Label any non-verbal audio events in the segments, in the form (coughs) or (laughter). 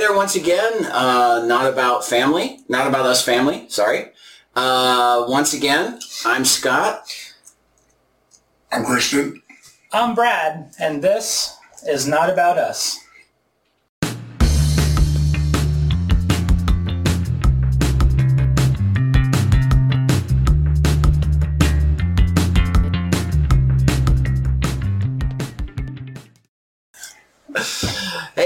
there once again. Uh, not about family, not about us family. Sorry. Uh, once again, I'm Scott. I'm Christian. I'm Brad, and this is not about us.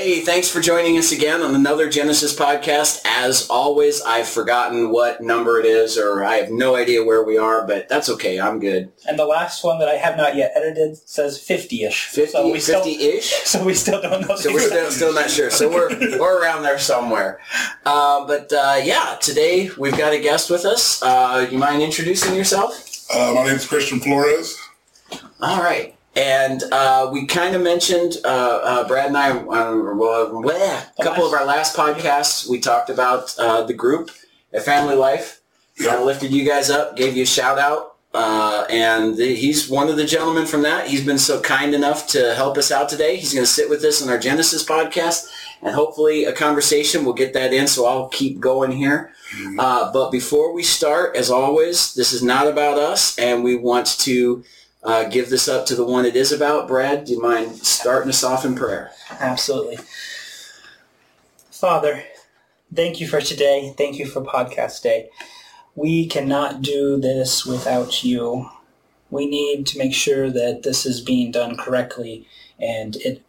Hey, thanks for joining us again on another Genesis podcast. As always, I've forgotten what number it is, or I have no idea where we are, but that's okay. I'm good. And the last one that I have not yet edited says 50-ish. 50, so we still, 50-ish? (laughs) So we still don't know. So we're still, still not sure. So we're, (laughs) we're around there somewhere. Uh, but uh, yeah, today we've got a guest with us. Uh, you mind introducing yourself? Uh, my name is Christian Flores. All right. And uh, we kind of mentioned, uh, uh, Brad and I, uh, well, a couple of our last podcasts, we talked about uh, the group at Family Life. Kind of lifted you guys up, gave you a shout out. Uh, and the, he's one of the gentlemen from that. He's been so kind enough to help us out today. He's going to sit with us on our Genesis podcast, and hopefully a conversation. We'll get that in, so I'll keep going here. Uh, but before we start, as always, this is not about us, and we want to uh, give this up to the one it is about. Brad, do you mind starting us off in prayer? Absolutely. Father, thank you for today. Thank you for podcast day. We cannot do this without you. We need to make sure that this is being done correctly and it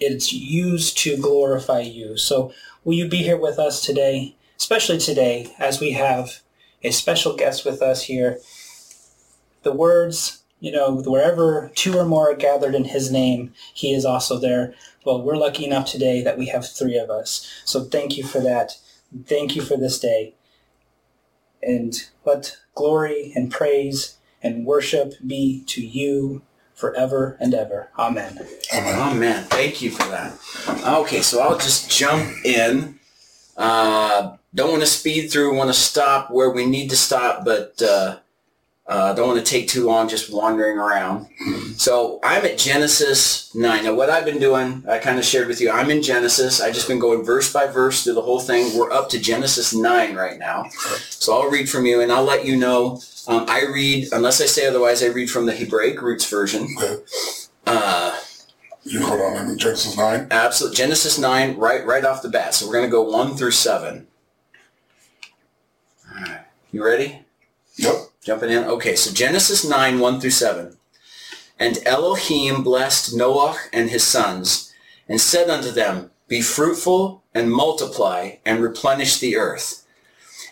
it's used to glorify you. So will you be here with us today, especially today as we have a special guest with us here. The words you know, wherever two or more are gathered in his name, he is also there. Well, we're lucky enough today that we have three of us. So thank you for that. Thank you for this day. And let glory and praise and worship be to you forever and ever. Amen. Amen. man, thank you for that. Okay, so I'll just jump in. Uh, don't want to speed through. Want to stop where we need to stop, but uh, uh, don't want to take too long just wandering around. So I'm at Genesis 9. Now what I've been doing, I kind of shared with you, I'm in Genesis. I've just been going verse by verse through the whole thing. We're up to Genesis 9 right now. So I'll read from you and I'll let you know. Um, I read, unless I say otherwise, I read from the Hebraic Roots version. Okay. Uh, You hold on, I'm in Genesis 9. Absolutely. Genesis 9, right right off the bat. So we're going to go 1 through 7. All right. You ready? Yep. Jumping in? Okay, so Genesis 9, 1 through 7. And Elohim blessed Noah and his sons, and said unto them, Be fruitful, and multiply, and replenish the earth.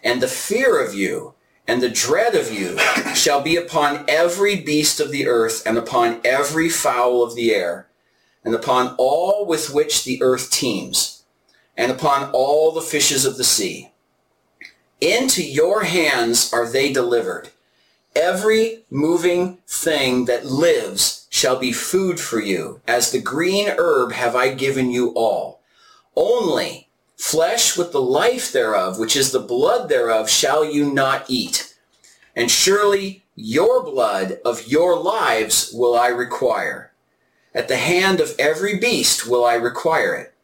And the fear of you, and the dread of you, shall be upon every beast of the earth, and upon every fowl of the air, and upon all with which the earth teems, and upon all the fishes of the sea. Into your hands are they delivered. Every moving thing that lives shall be food for you. As the green herb have I given you all. Only flesh with the life thereof, which is the blood thereof, shall you not eat. And surely your blood of your lives will I require. At the hand of every beast will I require it.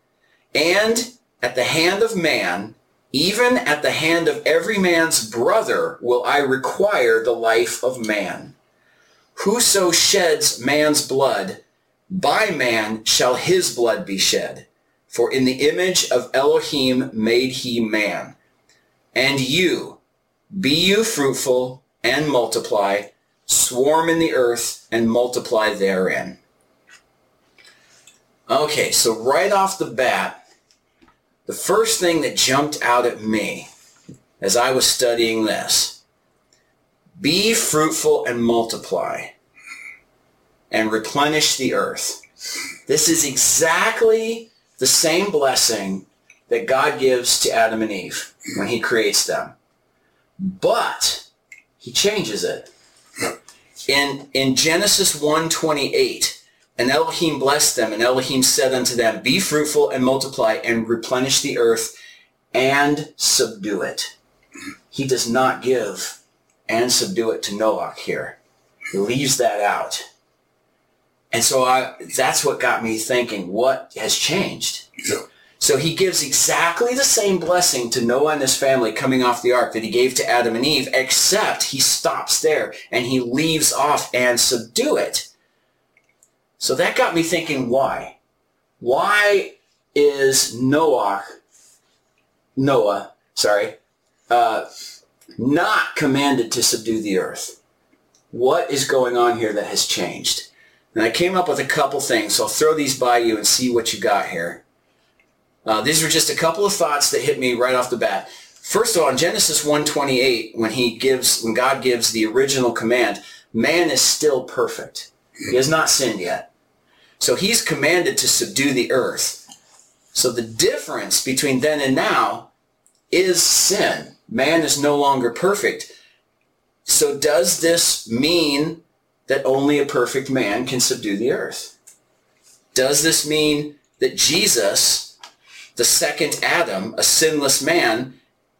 And at the hand of man, even at the hand of every man's brother will I require the life of man. Whoso sheds man's blood, by man shall his blood be shed. For in the image of Elohim made he man. And you, be you fruitful and multiply, swarm in the earth and multiply therein. Okay, so right off the bat, the first thing that jumped out at me as I was studying this, be fruitful and multiply and replenish the earth. This is exactly the same blessing that God gives to Adam and Eve when he creates them. But he changes it. In, in Genesis 1.28, and Elohim blessed them, and Elohim said unto them, Be fruitful and multiply and replenish the earth and subdue it. He does not give and subdue it to Noah here. He leaves that out. And so I, that's what got me thinking, what has changed? Yeah. So he gives exactly the same blessing to Noah and his family coming off the ark that he gave to Adam and Eve, except he stops there and he leaves off and subdue it. So that got me thinking, why? Why is Noah, Noah, sorry, uh, not commanded to subdue the earth? What is going on here that has changed? And I came up with a couple things, so I'll throw these by you and see what you got here. Uh, these were just a couple of thoughts that hit me right off the bat. First of all, in Genesis 1:28, when he gives, when God gives the original command, man is still perfect. He has not sinned yet. So he's commanded to subdue the earth. So the difference between then and now is sin. Man is no longer perfect. So does this mean that only a perfect man can subdue the earth? Does this mean that Jesus, the second Adam, a sinless man,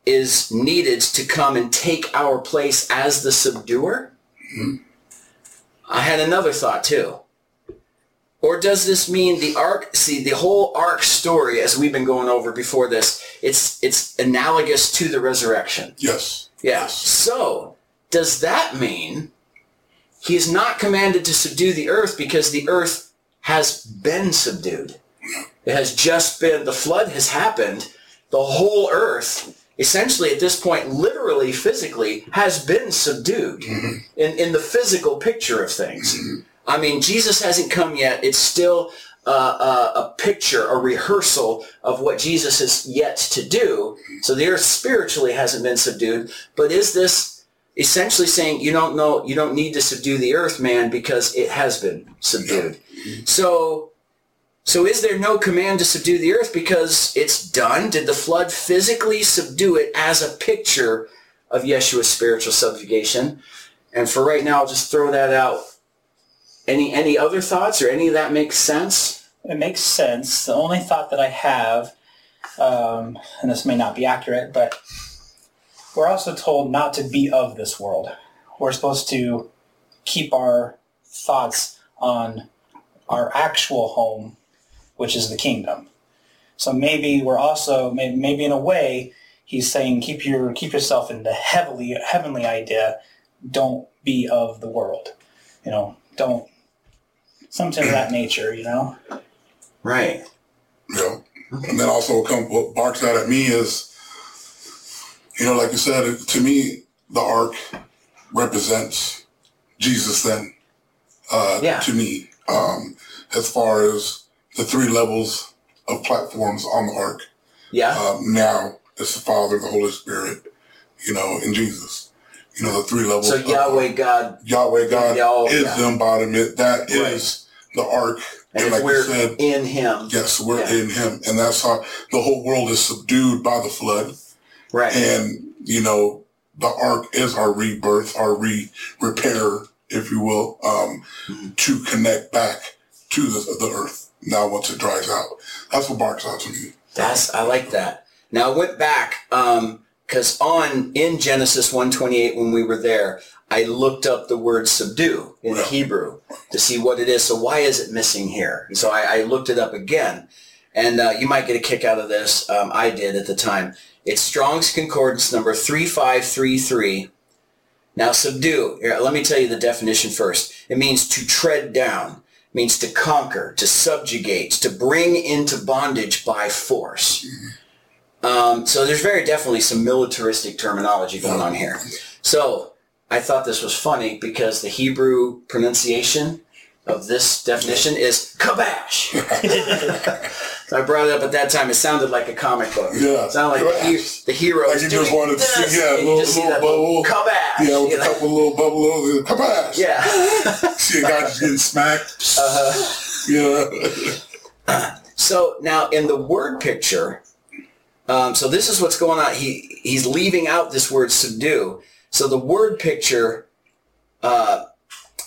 is needed to come and take our place as the subduer? Hmm. I had another thought too. Or does this mean the ark, see, the whole ark story, as we've been going over before this, it's, it's analogous to the resurrection. Yes. Yeah. So, does that mean he is not commanded to subdue the earth because the earth has been subdued? It has just been, the flood has happened. The whole earth, essentially at this point, literally, physically, has been subdued mm-hmm. in, in the physical picture of things. Mm-hmm. I mean, Jesus hasn't come yet. It's still uh, uh, a picture, a rehearsal of what Jesus is yet to do. So the earth spiritually hasn't been subdued. But is this essentially saying you don't know, you don't need to subdue the earth, man, because it has been subdued? So, so is there no command to subdue the earth because it's done? Did the flood physically subdue it as a picture of Yeshua's spiritual subjugation? And for right now, I'll just throw that out. Any any other thoughts or any of that makes sense? It makes sense. The only thought that I have, um, and this may not be accurate, but we're also told not to be of this world. We're supposed to keep our thoughts on our actual home, which is the kingdom. So maybe we're also maybe, in a way he's saying keep your keep yourself in the heavenly heavenly idea. Don't be of the world. You know, don't something of that nature. You know. Right. Yeah. And then also what come, what barks out at me is, you know, like you said, to me, the ark represents Jesus then, uh, Yeah. to me, um, as far as the three levels of platforms on the ark. Yeah. Um, now it's the Father, the Holy Spirit, you know, and Jesus. You know, the three levels. so of- Yahweh God, Yahweh God Yeah, is yeah. the embodiment. That Right. is the ark. and if like we're said, in Him, Yes, we're Yeah. in him. And that's how the whole world is subdued by the flood. right? And, you know, the ark is our rebirth, our re repair, if you will, um, Mm-hmm. to connect back to the, the earth now once it dries out. That's what barks out to me. That's I like that. Now I went back because on in Genesis one twenty eight when we were there, I looked up the word subdue in Yeah. Hebrew to see what it is. So why is it missing here? And so I, I looked it up again, and uh, you might get a kick out of this. Um, I did at the time. It's Strong's Concordance number three five three three. Now subdue. Here, let me tell you the definition first. It means to tread down. It means to conquer, to subjugate, to bring into bondage by force. Um, so there's very definitely some militaristic terminology going on here. So I thought this was funny because the Hebrew pronunciation of this definition is kabash. (laughs) I brought it up at that time. It sounded like a comic book. Yeah, It sounded like the, he- the hero Like you just wanted to see- yeah, you little- little bubble. kabash. Yeah, with you a know? couple little bubbles, kabash. Yeah. (laughs) See a guy just getting smacked. Uh-huh. Yeah. (clears throat) So now in the word picture, um, so this is what's going on. He he's leaving out this word subdue. So the word picture, uh,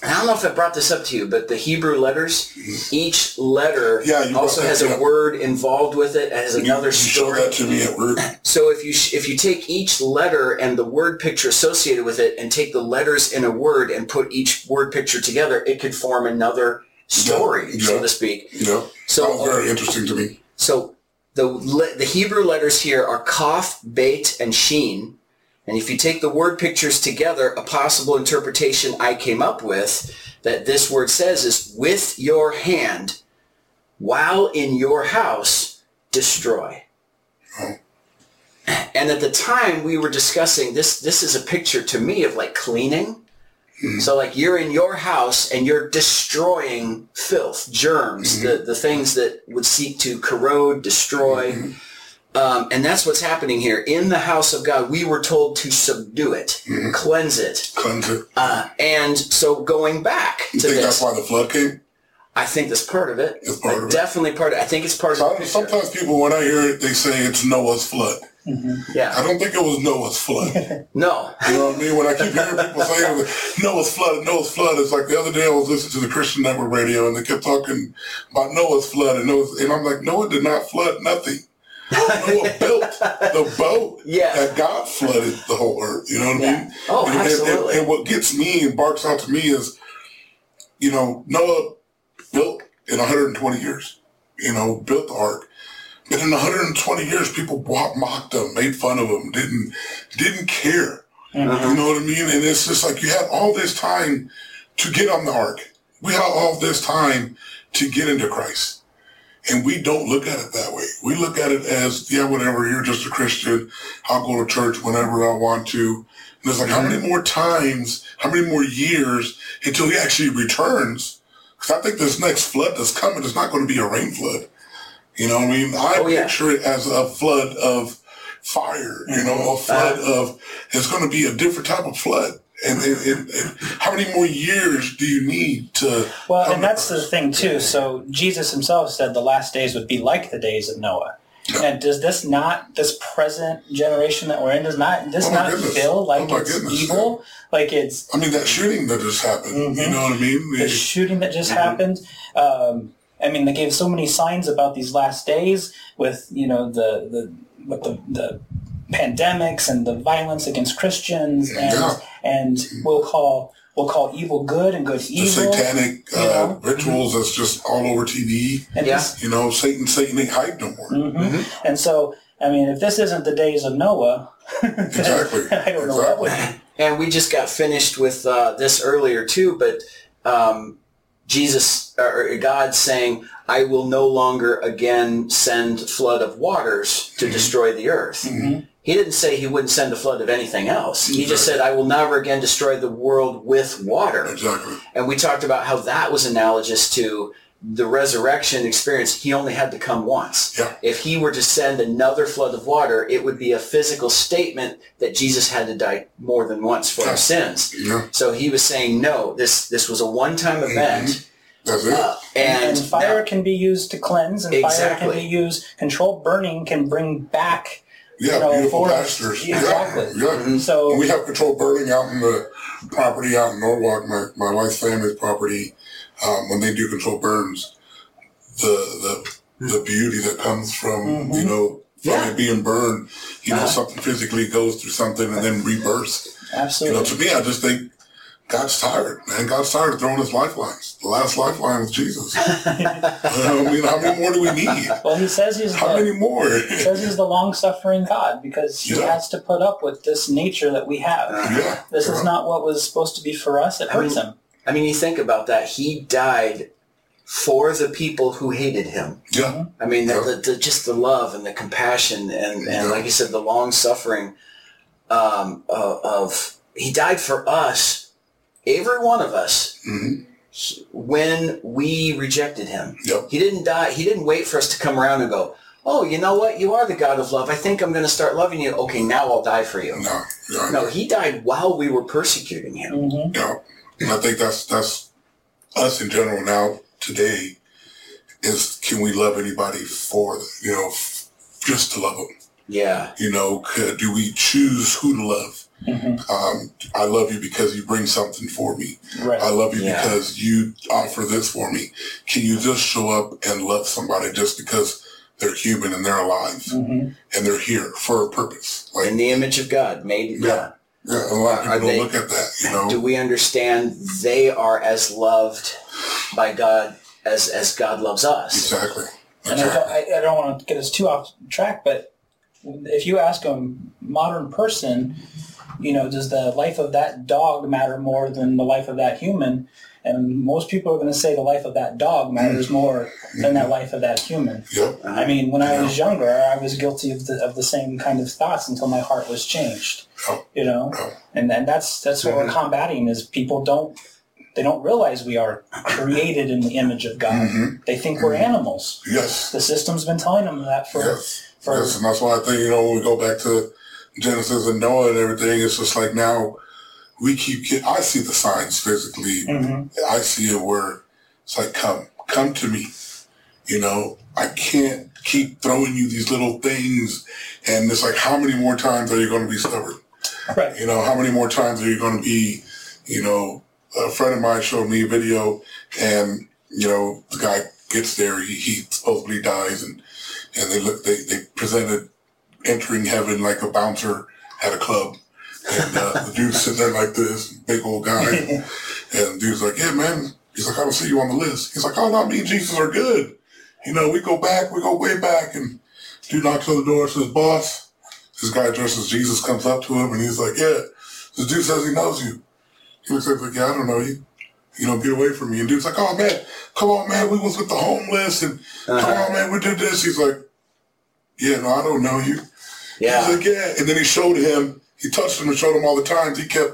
I don't know if I brought this up to you, but the Hebrew letters, each letter Yeah, also has a yeah. word involved with it. It has another you, you showed story. that to me at work. So if you sh- if you take each letter and the word picture associated with it, and take the letters in a word and put each word picture together, it could form another story, Yeah, so to speak. Know, So that was very interesting to me. so the le- the Hebrew letters here are Kaf, Beit, and Sheen. And if you take the word pictures together, a possible interpretation I came up with that this word says is with your hand, while in your house, destroy. And at the time we were discussing this, this is a picture to me of like cleaning. Mm-hmm. So like you're in your house and you're destroying filth, germs, mm-hmm. the, the things that would seek to corrode, destroy. Mm-hmm. Um, and that's what's happening here. In the house of God, we were told to subdue it, cleanse it. Cleanse it. Uh, and so going back You to think this, that's why the flood came? I think that's part of it. It's part Like, of it. Definitely part of it. I think it's part of the Some- picture. Sometimes people, when I hear it, they say it's Noah's flood. I Yeah. don't think it was Noah's flood. (laughs) No. You know what I mean? When I keep hearing people say Noah's flood, Noah's flood, it's like the other day I was listening to the Christian Network radio and they kept talking about Noah's flood and Noah's, and I'm like, Noah did not flood nothing. Noah built the boat Yeah. that God flooded the whole earth. You know what I Yeah. mean? Oh, and, and- and- absolutely. And, what gets me and barks out to me is, you know, Noah built in 120 years. You know, built the ark. But in 120 years, people wa- mocked him, made fun of him, didn't didn't care. Uh-huh. You know what I mean? And it's just like you had all this time to get on the ark. We had all this time to get into Christ. And we don't look at it that way. We look at it as, yeah, whatever, you're just a Christian. I'll go to church whenever I want to. And it's like, how many mhm. more times, how many more years until he actually returns? Because I think this next flood that's coming is not going to be a rain flood. You know what I mean? I Oh, yeah. picture it as a flood of fire, you mm-hmm. know, a uh-huh. flood of, it's going to be a different type of flood. And, and, and, how many more years do you need to? Well, and that's the thing too. So Jesus himself said the last days would be like the days of Noah. And does this not, this present generation that we're in, does not this Oh not goodness. feel like Oh it's goodness, evil? Like it's I mean, that shooting that just happened, you know what I mean? the It- shooting that just happened. Um, I mean, they gave so many signs about these last days with you know the the with the, the pandemics and the violence against Christians, and Yeah. and we'll call we'll call evil good and good the evil. satanic you uh, know? rituals that's just all over TV. And Yeah. You know, Satan, Satan ain't hype no more. mhm. And so, I mean, if this isn't the days of Noah, (laughs) Exactly. (laughs) I don't know what would. Exactly. And we just got finished with uh, this earlier too, but um, Jesus or God saying, "I will no longer again send flood of waters to destroy the earth." He didn't say he wouldn't send a flood of anything else. He just said, "I will never again destroy the world with water." Exactly. And we talked about how that was analogous to the resurrection experience. He only had to come once. Yeah. If he were to send another flood of water, it would be a physical statement that Jesus had to die more than once for Yeah. our sins. Yeah. So he was saying, no, this this was a one-time event. That's it. Uh, and, And, fire now- can be used to cleanse, and fire can be used. Controlled burning can bring back. Yeah, you know, beautiful pastures. Exactly. Yeah. yeah. So And we have controlled burning out in the property out in Norwalk, my, my wife's family's property. Um, when they do controlled burns, the the the beauty that comes from Mm-hmm. you know from Yeah. it being burned, you know, Uh-huh. something physically goes through something and then rebirths. You absolutely. know, to me, I just think God's tired, man. God's tired of throwing his lifelines. The last lifeline is Jesus. (laughs) I mean, how many more do we need? Well, he says he's How the, many more? he says he's the long-suffering God because he Yeah. has to put up with this nature that we have. yeah. This yeah. is not what was supposed to be for us. It hurts him. I mean, you think about that. He died for the people who hated him. Yeah. I mean, the, Yeah. the, the, just the love and the compassion and, and Yeah. like you said, the long suffering um, of, of he died for us, every one of us, hmm when we rejected him. Yep. He didn't die. He didn't wait for us to come around and go, "Oh, you know what? You are the God of love. I think I'm going to start loving you. Okay, now I'll die for you." No. Yeah. No, he died while we were persecuting him. hmm Yeah. And I think that's that's us in general now today is can we love anybody for you know f- just to love them? Yeah. You know, could, do we choose who to love? Hmm Um, I love you because you bring something for me. Right. I love you Yeah. because you offer this for me. Can you just show up and love somebody just because they're human and they're alive hmm and they're here for a purpose? Like, In the image of God, made. Yeah. yeah, a lot of people they- look at that, you know? Do we understand they are as loved by God as as God loves us? exactly. And I don't, I, I don't want to get us too off track, but if you ask a modern person, you know, does the life of that dog matter more than the life of that human? And most people are going to say the life of that dog matters more than that life of that human. Yep. I mean, when I was younger, I was guilty of the, of the same kind of thoughts until my heart was changed. You know, and and that's that's what we're mm-hmm. combating is people don't they don't realize we are created in the image of God. Mm-hmm. They think we're mm-hmm. animals. Yes. The system's been telling them that for Yes. for Yes, and that's why I think, you know, when we go back to Genesis and Noah and everything, it's just like now we keep get I see the signs physically. Mhm. I see it where it's like, come, come to me. You know, I can't keep throwing you these little things. And it's like, how many more times are you going to be stubborn? right. You know, how many more times are you going to be, you know, a friend of mine showed me a video and, you know, the guy gets there, he, he supposedly dies and, and they look, they, they presented entering heaven like a bouncer at a club. And, uh, the dude's sitting there like this, big old guy. And the dude's like, yeah, man. He's like, I don't see you on the list. He's like, oh, no, me and Jesus are good. You know, we go back, we go way back. And dude knocks on the door, says, boss, this guy dressed as Jesus comes up to him and he's like, yeah, this dude says he knows you. He looks at him like, yeah, I don't know you. You know, get away from me. And dude's like, oh man, come on, man. We was with the homeless and come on, man, we did this. He's like, yeah, no, I don't know you. Yeah. He's like, yeah. And then he showed him, he touched him and showed him all the times. He kept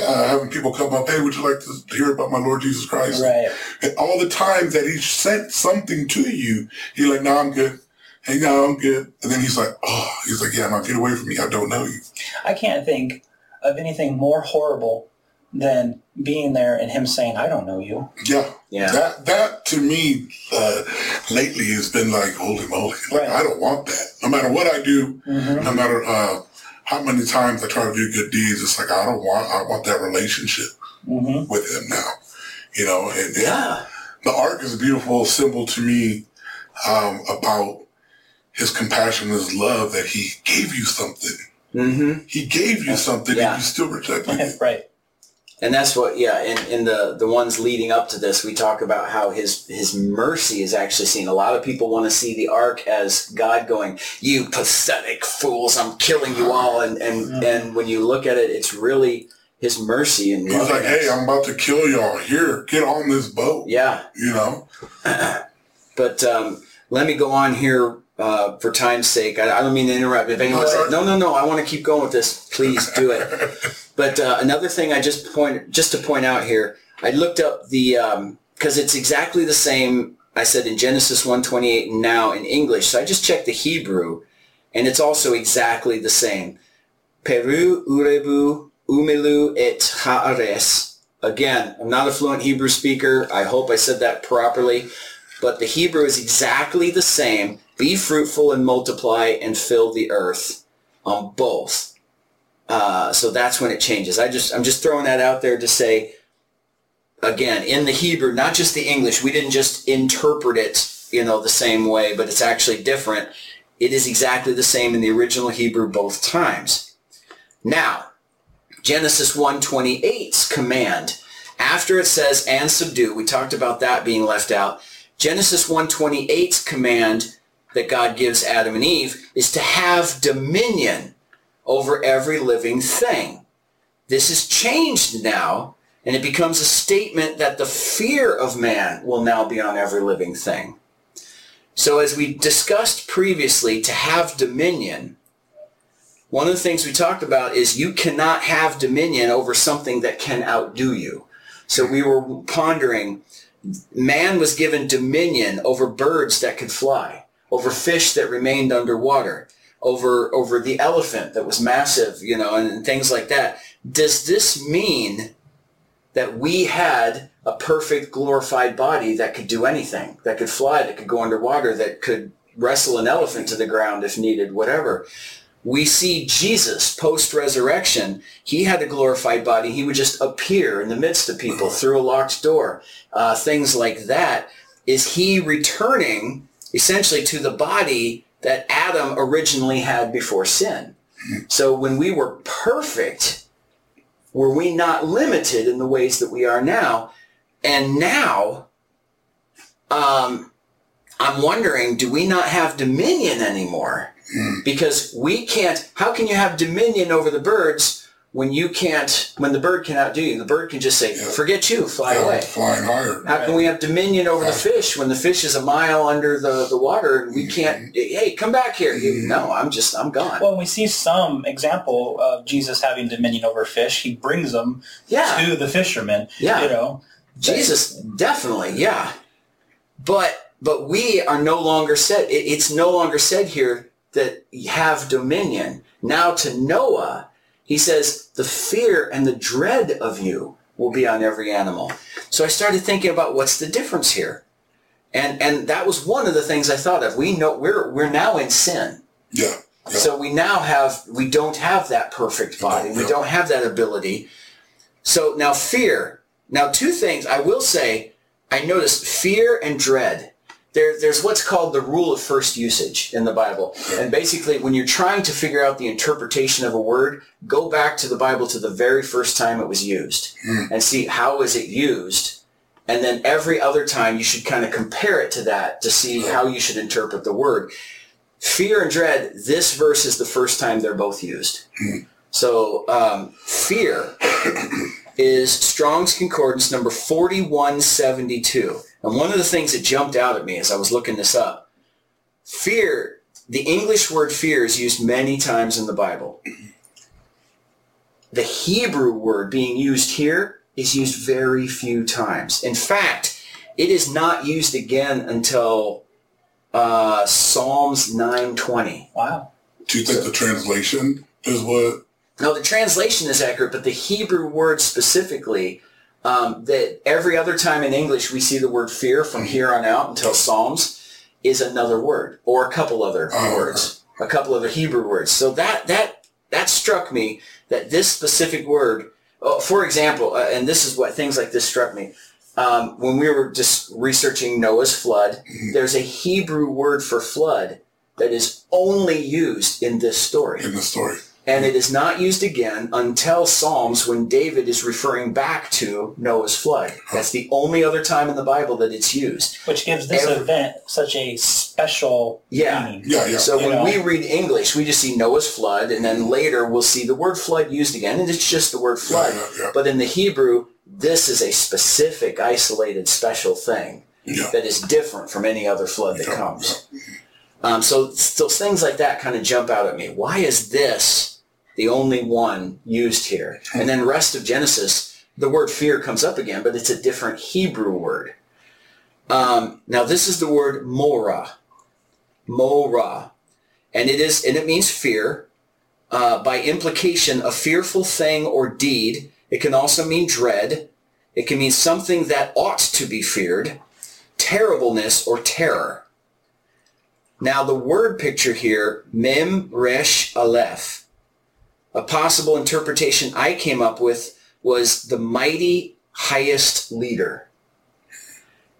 uh, having people come up, hey, would you like to hear about my Lord Jesus Christ? Right. And all the times that he sent something to you, you're like, no, I'm good. Hey, no, I'm good. And then he's like, oh, he's like, yeah, now get away from me. I don't know you. I can't think of anything more horrible than being there and him saying, I don't know you. Yeah. Yeah. That, that to me, uh, lately has been like, holy moly. Like, Right. I don't want that. No matter what I do, Mhm. no matter, uh, how many times I try to do good deeds, it's like, I don't want, I want that relationship hmm with him now. You know, and, and Yeah. the ark is a beautiful symbol to me, um, about his compassion, his love that he gave you something. Mm-hmm. He gave you something Yeah. and you still rejected (laughs) it. right. And that's what, yeah. In, in the the ones leading up to this, we talk about how his his mercy is actually seen. A lot of people want to see the ark as God going, "You pathetic fools! I'm killing you all." And and and when you look at it, it's really his mercy and He's love. like, hey, I'm about to kill y'all. Here, get on this boat. yeah. You know? (laughs) But um, let me go on here uh, for time's sake. I, I don't mean to interrupt. If anyone No, said, sorry. no, no, no, I want to keep going with this, please do it. (laughs) but uh, another thing I just point just to point out here, I looked up the because it's exactly the same. I said in Genesis 1:28 and now in English. So I just checked the Hebrew, and it's also exactly the same. Peru urebu umelu et haares. Again, I'm not a fluent Hebrew speaker. I hope I said that properly. But the Hebrew is exactly the same. Be fruitful and multiply and fill the earth on both. Uh, so that's when it changes. I just I'm just throwing that out there to say again in the Hebrew, not just the English. We didn't just interpret it, you know, the same way, but it's actually different. It is exactly the same in the original Hebrew both times. Now, Genesis 1:28's command after it says and subdue, we talked about that being left out. Genesis 1:28's command that God gives Adam and Eve is to have dominion over every living thing. This is changed now, and it becomes a statement that the fear of man will now be on every living thing. So as we discussed previously, to have dominion, one of the things we talked about is you cannot have dominion over something that can outdo you. So we were pondering, man was given dominion over birds that could fly, over fish that remained underwater, over, over the elephant that was massive, you know, and, and things like that. Does this mean that we had a perfect glorified body that could do anything, that could fly, that could go underwater, that could wrestle an elephant to the ground if needed, whatever? we see Jesus post resurrection. He had a glorified body. He would just appear in the midst of people through a locked door. Uh, things like that. Is he returning essentially to the body that Adam originally had before sin? So when we were perfect, were we not limited in the ways that we are now? And now, um, I'm wondering, do we not have dominion anymore? Because we can't, how can you have dominion over the birds when you can't, when the bird cannot do you? The bird can just say, forget you, fly Yeah, away. flying higher. How can we have dominion over the fish when the fish is a mile under the, the water and we mm-hmm. can't, hey, come back here. You, mm-hmm. no, I'm just, I'm gone. Well, we see some example of Jesus having dominion over fish. He brings them Yeah. to the fishermen. Yeah. You know, Jesus, definitely, yeah. But but we are no longer said. It, it's no longer said here that you have dominion. Now to Noah, he says the fear and the dread of you will be on every animal. So I started thinking about what's the difference here, and and that was one of the things I thought of. We know we're we're now in sin. Yeah. Yeah. So we now have, we don't have that perfect body. We Yeah. don't have that ability. So now fear. Now two things I will say, I noticed fear and dread. There, there's what's called the rule of first usage in the Bible. And basically when you're trying to figure out the interpretation of a word, go back to the Bible to the very first time it was used and see how is it used. And then every other time you should kind of compare it to that to see how you should interpret the word fear and dread, this verse is the first time they're both used. So um, fear is Strong's Concordance number 4172. And one of the things that jumped out at me as I was looking this up, fear, the English word fear is used many times in the Bible. The Hebrew word being used here is used very few times. In fact, it is not used again until uh, Psalms 920. wow. Do you think the translation is what? No, the translation is accurate, but the Hebrew word specifically, um, that every other time in English we see the word fear from here on out until Psalms is another word or a couple other Oh, words, a couple other Hebrew words. So that that that struck me that this specific word, oh, for example, uh, and this is what things like this struck me. Um, when we were just researching Noah's flood, there's a Hebrew word for flood that is only used in this story. in the story. And it is not used again until Psalms when David is referring back to Noah's flood. That's the only other time in the Bible that it's used. Which gives this Every- event such a special Yeah. meaning. Yeah, yeah. So You when know. we read English, we just see Noah's flood, and then later we'll see the word flood used again, and it's just the word flood. yeah, yeah. But in the Hebrew, this is a specific, isolated, special thing yeah. that is different from any other flood that Yeah, comes. Um, so, so things like that kind of jump out at me. Why is this the only one used here? And then rest of Genesis, the word fear comes up again, but it's a different Hebrew word. Um, now this is the word mora, mora, and it is and it means fear. Uh, by implication, a fearful thing or deed. It can also mean dread. It can mean something that ought to be feared, terribleness or terror. Now the word picture here, mem resh aleph. A possible interpretation I came up with was the mighty highest leader.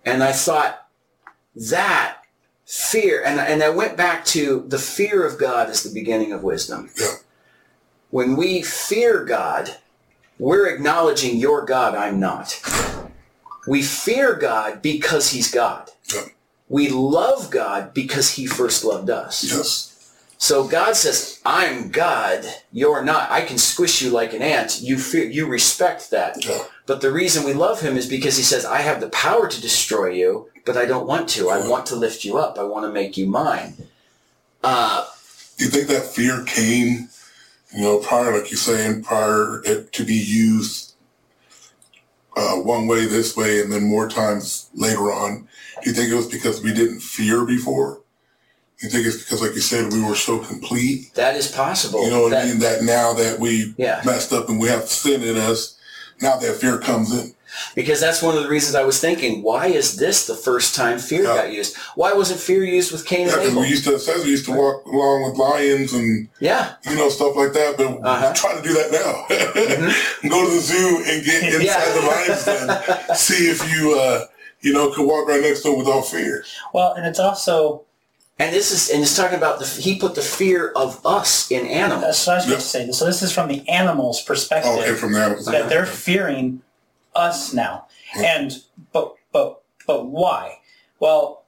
And I thought that fear, and, and I went back to the fear of God is the beginning of wisdom. Yeah. When we fear God, we're acknowledging you're God, I'm not. We fear God because he's God. Yeah. We love God because he first loved us. Yes. So God says, I'm God, you're not. I can squish you like an ant. You fear, you respect that. Yeah. But the reason we love him is because he says, I have the power to destroy you, but I don't want to. I want to lift you up. I want to make you mine. Uh, Do you think that fear came, you know, prior, like you're saying, prior it to be used uh, one way, this way, and then more times later on? Do you think it was because we didn't fear before? You think it's because, like you said, we were so complete? that is possible. You know what That- I mean? That now that we Yeah. messed up and we have sin in us, now that fear comes in. Because that's one of the reasons I was thinking, why is this the first time fear Yeah. got used? Why wasn't fear used with Cain Yeah, and because Abel? we used to, it says we used to walk along with lions and yeah. you know, stuff like that. But Uh-huh. we're trying to do that now. (laughs) Go to the zoo and get inside Yeah. the lion's den. (laughs) See if you, uh, you know, could walk right next to them without fear. Well, and it's also And this is, and it's talking about the, he put the fear of us in animals. that's what I was going Yep. to say. So this is from the animal's perspective. Oh, okay, from that. that they're fearing us now. And but but but why? Well,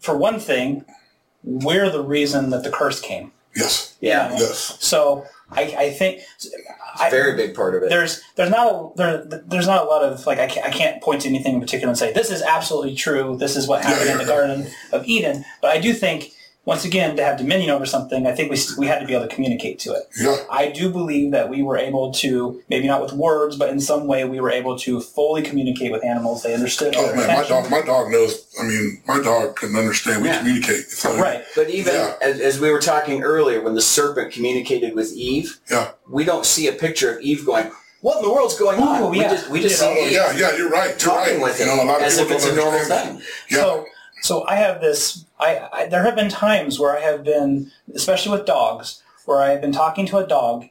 for one thing, we're the reason that the curse came. Yes. Yeah. Yes. So I, I think I, Very big part of it. there's there's not a there, there's not a lot of like I can't, I can't point to anything in particular and say this is absolutely true. This is what happened in the (laughs) Garden of Eden. But I do think once again to have dominion over something, I think we we had to be able to communicate to it. Yeah. I do believe that we were able to maybe not with words, but in some way we were able to fully communicate with animals. They understood. Oh man, my dog, my dog knows. I mean, my dog can understand. We Yeah. communicate. So, Right. But even Yeah. as, as we were talking earlier, when the serpent communicated with Eve, Yeah. we don't see a picture of Eve going, "What in the world's going on?" Ooh, we yeah. just we just Yeah. see Oh, yeah, yeah, you're right. You're talking right. with you him know, a lot of as if people it's a normal thing. Yeah. So, so I have this. I, I there have been times where I have been, especially with dogs, where I have been talking to a dog,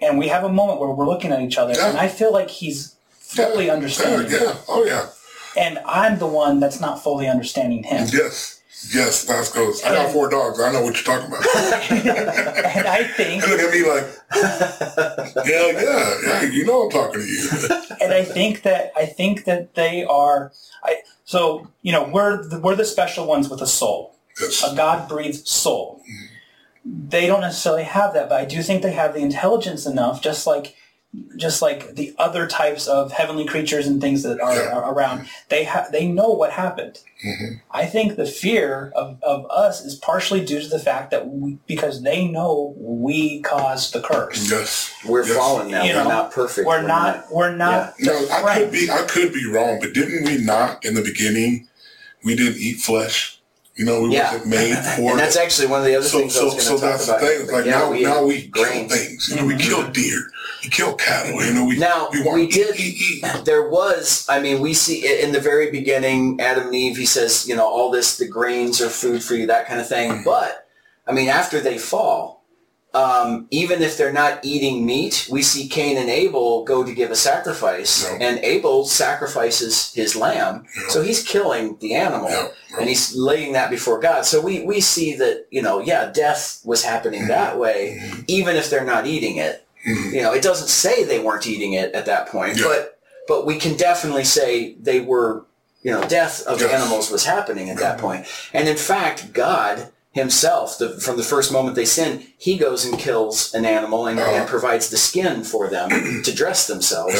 and we have a moment where we're looking at each other, Yeah. and I feel like he's fully yeah. understanding, Yeah, yeah. Oh yeah. and I'm the one that's not fully understanding him. Yes. Yes, that goes. I got four dogs. I know what you're talking about. (laughs) and I think, They look at me like, yeah, yeah, yeah. You know I'm talking to you. (laughs) and I think that I think that they are. I so you know we're the, we're the special ones with a soul. yes. a God breathed soul. Mm-hmm. They don't necessarily have that, but I do think they have the intelligence enough, just like just like the other types of heavenly creatures and things that are, Yeah. are around. They ha- they know what happened. Mhm. I think the fear of, of us is partially due to the fact that we, because they know we caused the curse. Yes. We're Yes. fallen now. You we're know, not perfect. We're not we're not No, I could be. I could be wrong, but didn't we not in the beginning? We didn't eat flesh. You know, we Yeah. wasn't made (laughs) for. And that's it. actually one of the other so things I so so talk that's the thing. It's like Yeah, now we now we kill things. You know, we kill deer, we kill cattle. You know, we Now, we we eat, did- eat, eat. There was, I mean, we see in the very beginning, Adam and Eve, he says, you know, all this, the grains are food for you, that kind of Mm-hmm. thing. But, I mean, after they fall, um, even if they're not eating meat, we see Cain and Abel go to give a sacrifice, and Abel sacrifices his lamb, so he's killing the animal. And he's laying that before God. So we, we see that, you know, yeah, death was happening that way, Mm-hmm. even if they're not eating it. Mhm. You know, it doesn't say they weren't eating it at that point, Yeah. but but we can definitely say they were, you know, death of Yes. animals was happening at that point. And in fact, God himself, the, from the first moment they sin, he goes and kills an animal and, Uh-huh. and provides the skin for them (clears throat) to dress themselves.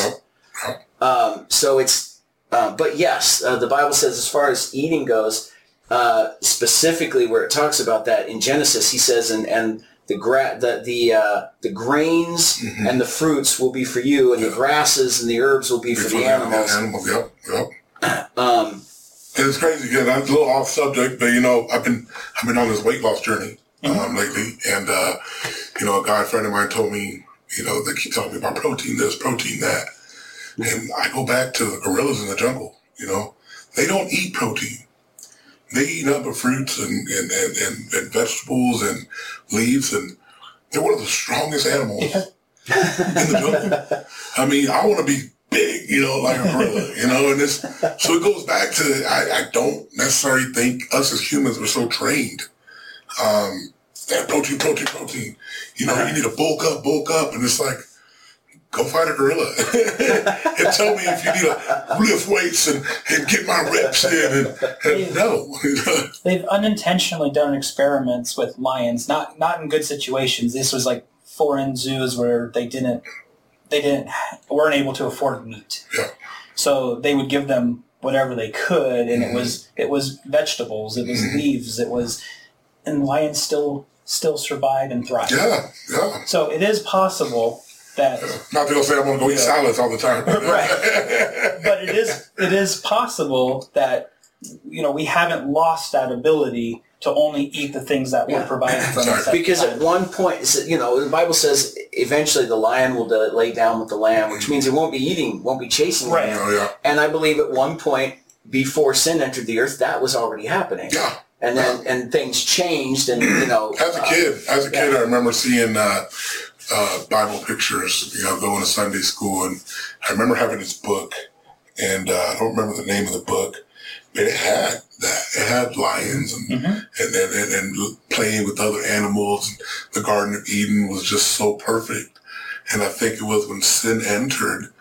Yeah. Um, so it's, uh, but yes, uh, the Bible says as far as eating goes, uh, specifically where it talks about that in Genesis, he says, and, and the gra- the the uh, the grains Mhm. and the fruits will be for you, and the grasses and the herbs will be for the animals. Animals. Yep. Yep. (clears throat) Um, And it's crazy because I'm a little off subject, but you know, I've been I've been on this weight loss journey um, lately, and uh, you know, a guy friend of mine told me, you know, they keep telling me about protein this, protein that, and I go back to the gorillas in the jungle. You know, they don't eat protein. They eat but fruits and and, and, and, and vegetables and leaves, and they're one of the strongest animals in the jungle. (laughs) I mean, I want to be big, you know, like a gorilla, you know, and this, so it goes back to, I, I don't necessarily think us as humans were so trained. Um, that protein, protein, protein, you know, you need to bulk up, bulk up. And it's like, go fight a gorilla (laughs) and tell me if you need to lift weights and, and get my reps in. And, and no, (laughs) They've unintentionally done experiments with lions, not not in good situations. This was like foreign zoos where they didn't they didn't weren't able to afford meat. So they would give them whatever they could, and it mm-hmm. was it was vegetables, it was mm-hmm. leaves, it was, and lions still still survive and thrive. yeah, yeah. So it is possible that Not to say I'm going to go eat salads all the time. (laughs) Right. but it is it is possible that you know we haven't lost that ability to only eat the things that were Yeah. provided from Sorry. us. at because the at one point, it's- you know, the Bible says eventually the lion will lay down with the lamb, which means it won't be eating, won't be chasing Right. the lamb. Oh, yeah. And I believe at one point before sin entered the earth, that was already happening. Yeah. And then and things changed, and you know, As a uh, kid, as a kid, yeah. I remember seeing uh, uh, Bible pictures. You know, going to Sunday school, and I remember having this book, and uh, I don't remember the name of the book, but it had that. It had lions and Mhm. and, and, and playing with other animals. The Garden of Eden was just so perfect, and I think it was when sin entered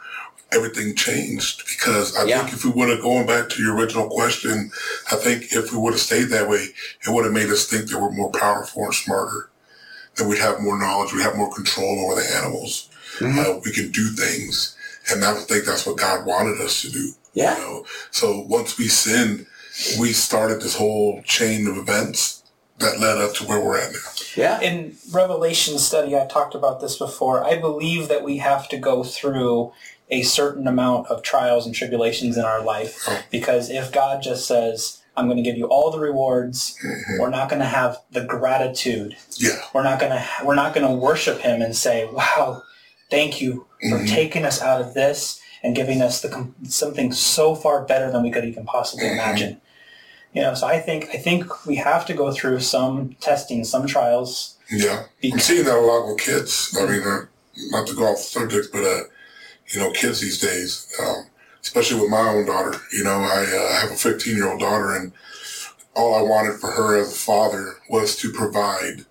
everything changed because I Yeah. think if we would have gone back to your original question, I think if we would have stayed that way, it would have made us think that we're more powerful and smarter, that we'd have more knowledge, we'd have more control over the animals, uh, we can do things, and I think that's what God wanted us to do. Yeah. You know? So once we sinned, we started this whole chain of events that led up to where we're at now. Yeah. in Revelation study, I talked about this before. I believe that we have to go through a certain amount of trials and tribulations in our life Oh. because if God just says, "I'm going to give you all the rewards," mm-hmm. we're not going to have the gratitude. Yeah. We're not going to we're not going to worship Him and say, "Wow, thank you for mm-hmm. taking us out of this and giving us the something so far better than we could even possibly imagine." (clears throat) You know, so I think I think we have to go through some testing, some trials. Yeah. I'm seeing that a lot with kids. I mean, uh, not to go off the subject, but, uh, you know, kids these days, um, especially with my own daughter, you know, I uh, have a 15 year old daughter and all I wanted for her as a father was to provide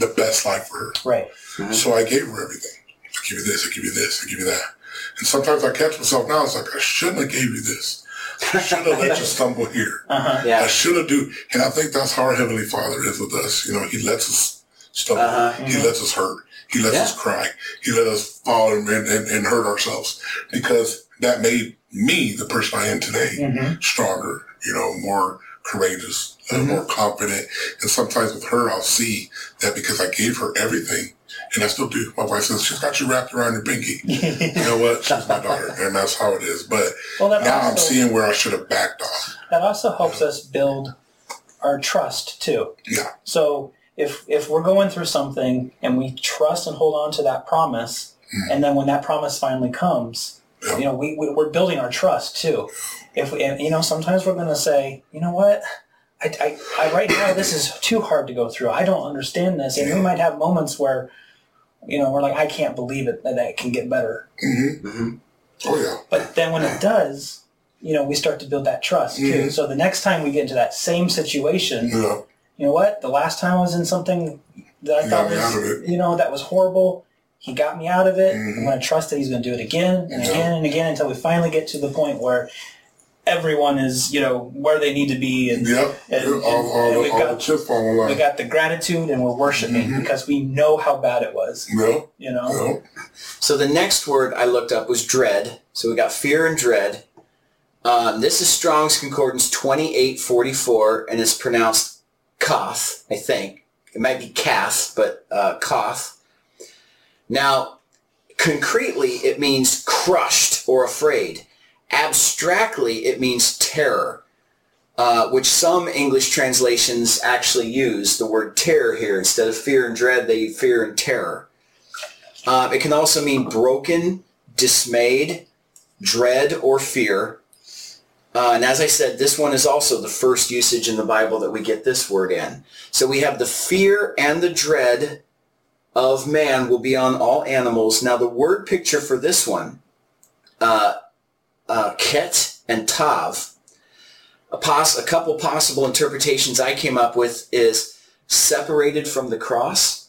the best life for her. Right. So I gave her everything. I give you this, I give you this, I give you that. And sometimes I catch myself now, it's like, I shouldn't have gave you this. I should have let you (laughs) stumble here. Uh-huh. I Yeah. should have do, and I think that's how our heavenly Father is with us. You know, He lets us stumble. Uh-huh. He lets us hurt. He lets Yeah. us cry. He let us fall and, and, and hurt ourselves because that made me the person I am today Mhm. stronger. You know, more courageous, uh, more confident. And sometimes with her, I'll see that because I gave her everything, and I still do. My wife says she's got you wrapped around your pinky. you know what? She's my daughter, and that's how it is. But Well, now I'm seeing where I should have backed off. That also helps us build our trust too. Yeah. So if if we're going through something and we trust and hold on to that promise, mm. and then when that promise finally comes, Yeah. you know, we, we we're building our trust too. If we, and, you know, sometimes we're going to say, you know what, I, I, I right now this is too hard to go through. I don't understand this, and we might have moments where, you know, we're like, I can't believe it that it can get better. Oh yeah. But then when it does, you know, we start to build that trust too. Mhm. So the next time we get into that same situation, Yeah. you know what? The last time I was in something that I He thought got me out of was, you know, that was horrible. He got me out of it. Mhm. I'm going to trust that he's going to do it again and Yeah. again and again until we finally get to the point where everyone is, you know, where they need to be. And Yep. And- all, all, and we've all got- the chips fall in we got the gratitude and we're worshiping Mhm. because we know how bad it was, No, you know? no. So the next word I looked up was dread. So we got fear and dread. Um, this is Strong's Concordance 2844, and it's pronounced Koth, I think. It might be Kath, but uh, Koth. Now, concretely, it means crushed or afraid. Abstractly, it means terror, uh, which some English translations actually use the word terror here. Instead of fear and dread, they fear and terror. Um, it can also mean broken, dismayed, dread, or fear. Uh, and as I said, this one is also the first usage in the Bible that we get this word in. So we have the fear and the dread of man will be on all animals. Now the word picture for this one, uh, uh, ket and tav, a, pos- a couple possible interpretations I came up with is separated from the cross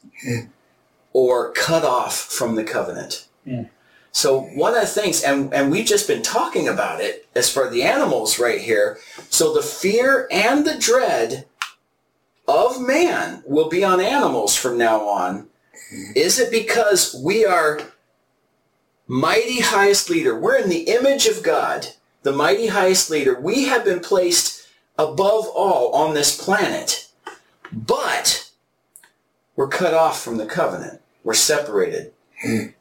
or cut off from the covenant. Mm. So one of the things, and, and we've just been talking about it as for the animals right here. So the fear and the dread of man will be on animals from now on. Is it because we are mighty highest leader? We're in the image of God, the mighty highest leader. We have been placed above all on this planet, but we're cut off from the covenant. We're separated.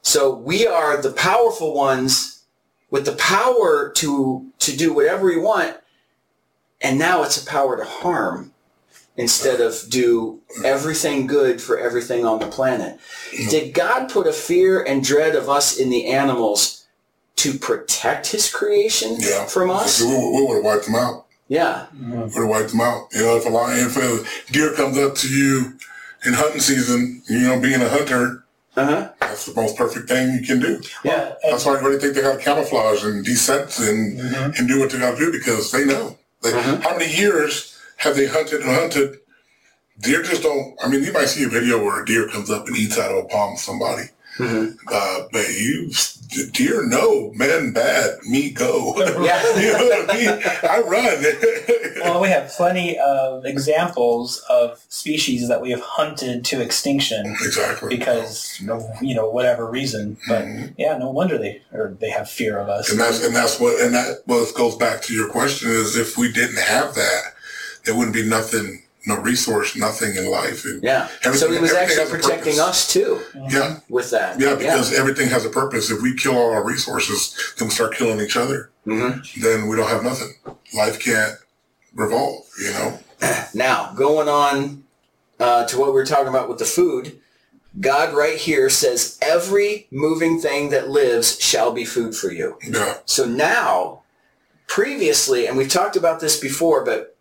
So we are the powerful ones with the power to to do whatever we want, and now it's a power to harm instead of do everything good for everything on the planet. Did God put a fear and dread of us in the animals to protect his creation Yeah. from us? We, we would have wiped them out. Yeah. we Would have wiped them out. You know, if a lion, if a deer comes up to you in hunting season, you know, being a hunter, Uh-huh. that's the most perfect thing you can do. Yeah. and- That's why everybody think they got to camouflage and descent and, mm-hmm. and do what they got to do because they know. Like, uh-huh. How many years have they hunted and hunted? Deer just don't, I mean, you might see a video where a deer comes up and eats out of a palm of somebody. Uh, but you, deer, no, men bad, me go. (laughs) Yeah. (laughs) you know what I mean? I run. (laughs) Well, we have plenty of examples of species that we have hunted to extinction exactly. because of you know whatever reason. But yeah, no wonder they or they have fear of us. And that's and that's what and that what goes back to your question is if we didn't have that, there wouldn't be nothing, no resource, nothing in life. And Yeah. So Everything- he was actually protecting us too yeah, with that. yeah, because everything has a purpose. If we kill all our resources, then we start killing each other. hmm Then we don't have nothing. Life can't revolve. You know. (clears throat) Now, going on uh, to what we were talking about with the food, God right here says, every moving thing that lives shall be food for you. Yeah. So now, previously, and we've talked about this before, but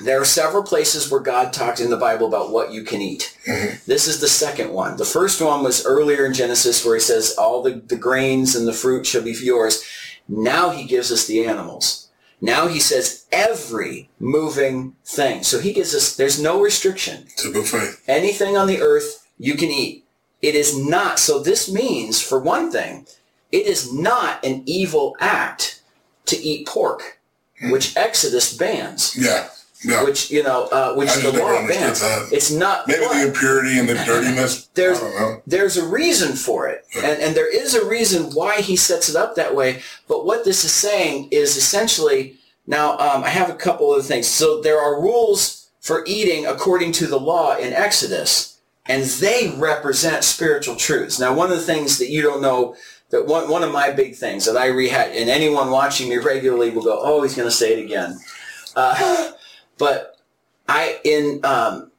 there are several places where God talked in the Bible about what you can eat. Mm-hmm. This is the second one. The first one was earlier in Genesis where he says all the, the grains and the fruit shall be yours. Now he gives us the animals. Now he says every moving thing. So he gives us, there's no restriction. It's a buffet. Anything on the earth you can eat. It is not. So this means, for one thing, it is not an evil act to eat pork, hmm. which Exodus bans, Yeah. Yeah. which, you know, uh, which the law bans. It's not. Maybe but- the impurity and the (laughs) dirtiness. there's I don't know. there's a reason for it and, and there is a reason why he sets it up that way but what this is saying is essentially now um, i have a couple of things so there are rules for eating according to the law in exodus and they represent spiritual truths now one of the things that you don't know that one, one of my big things that i rehash and anyone watching me regularly will go oh he's going to say it again uh, but i in um,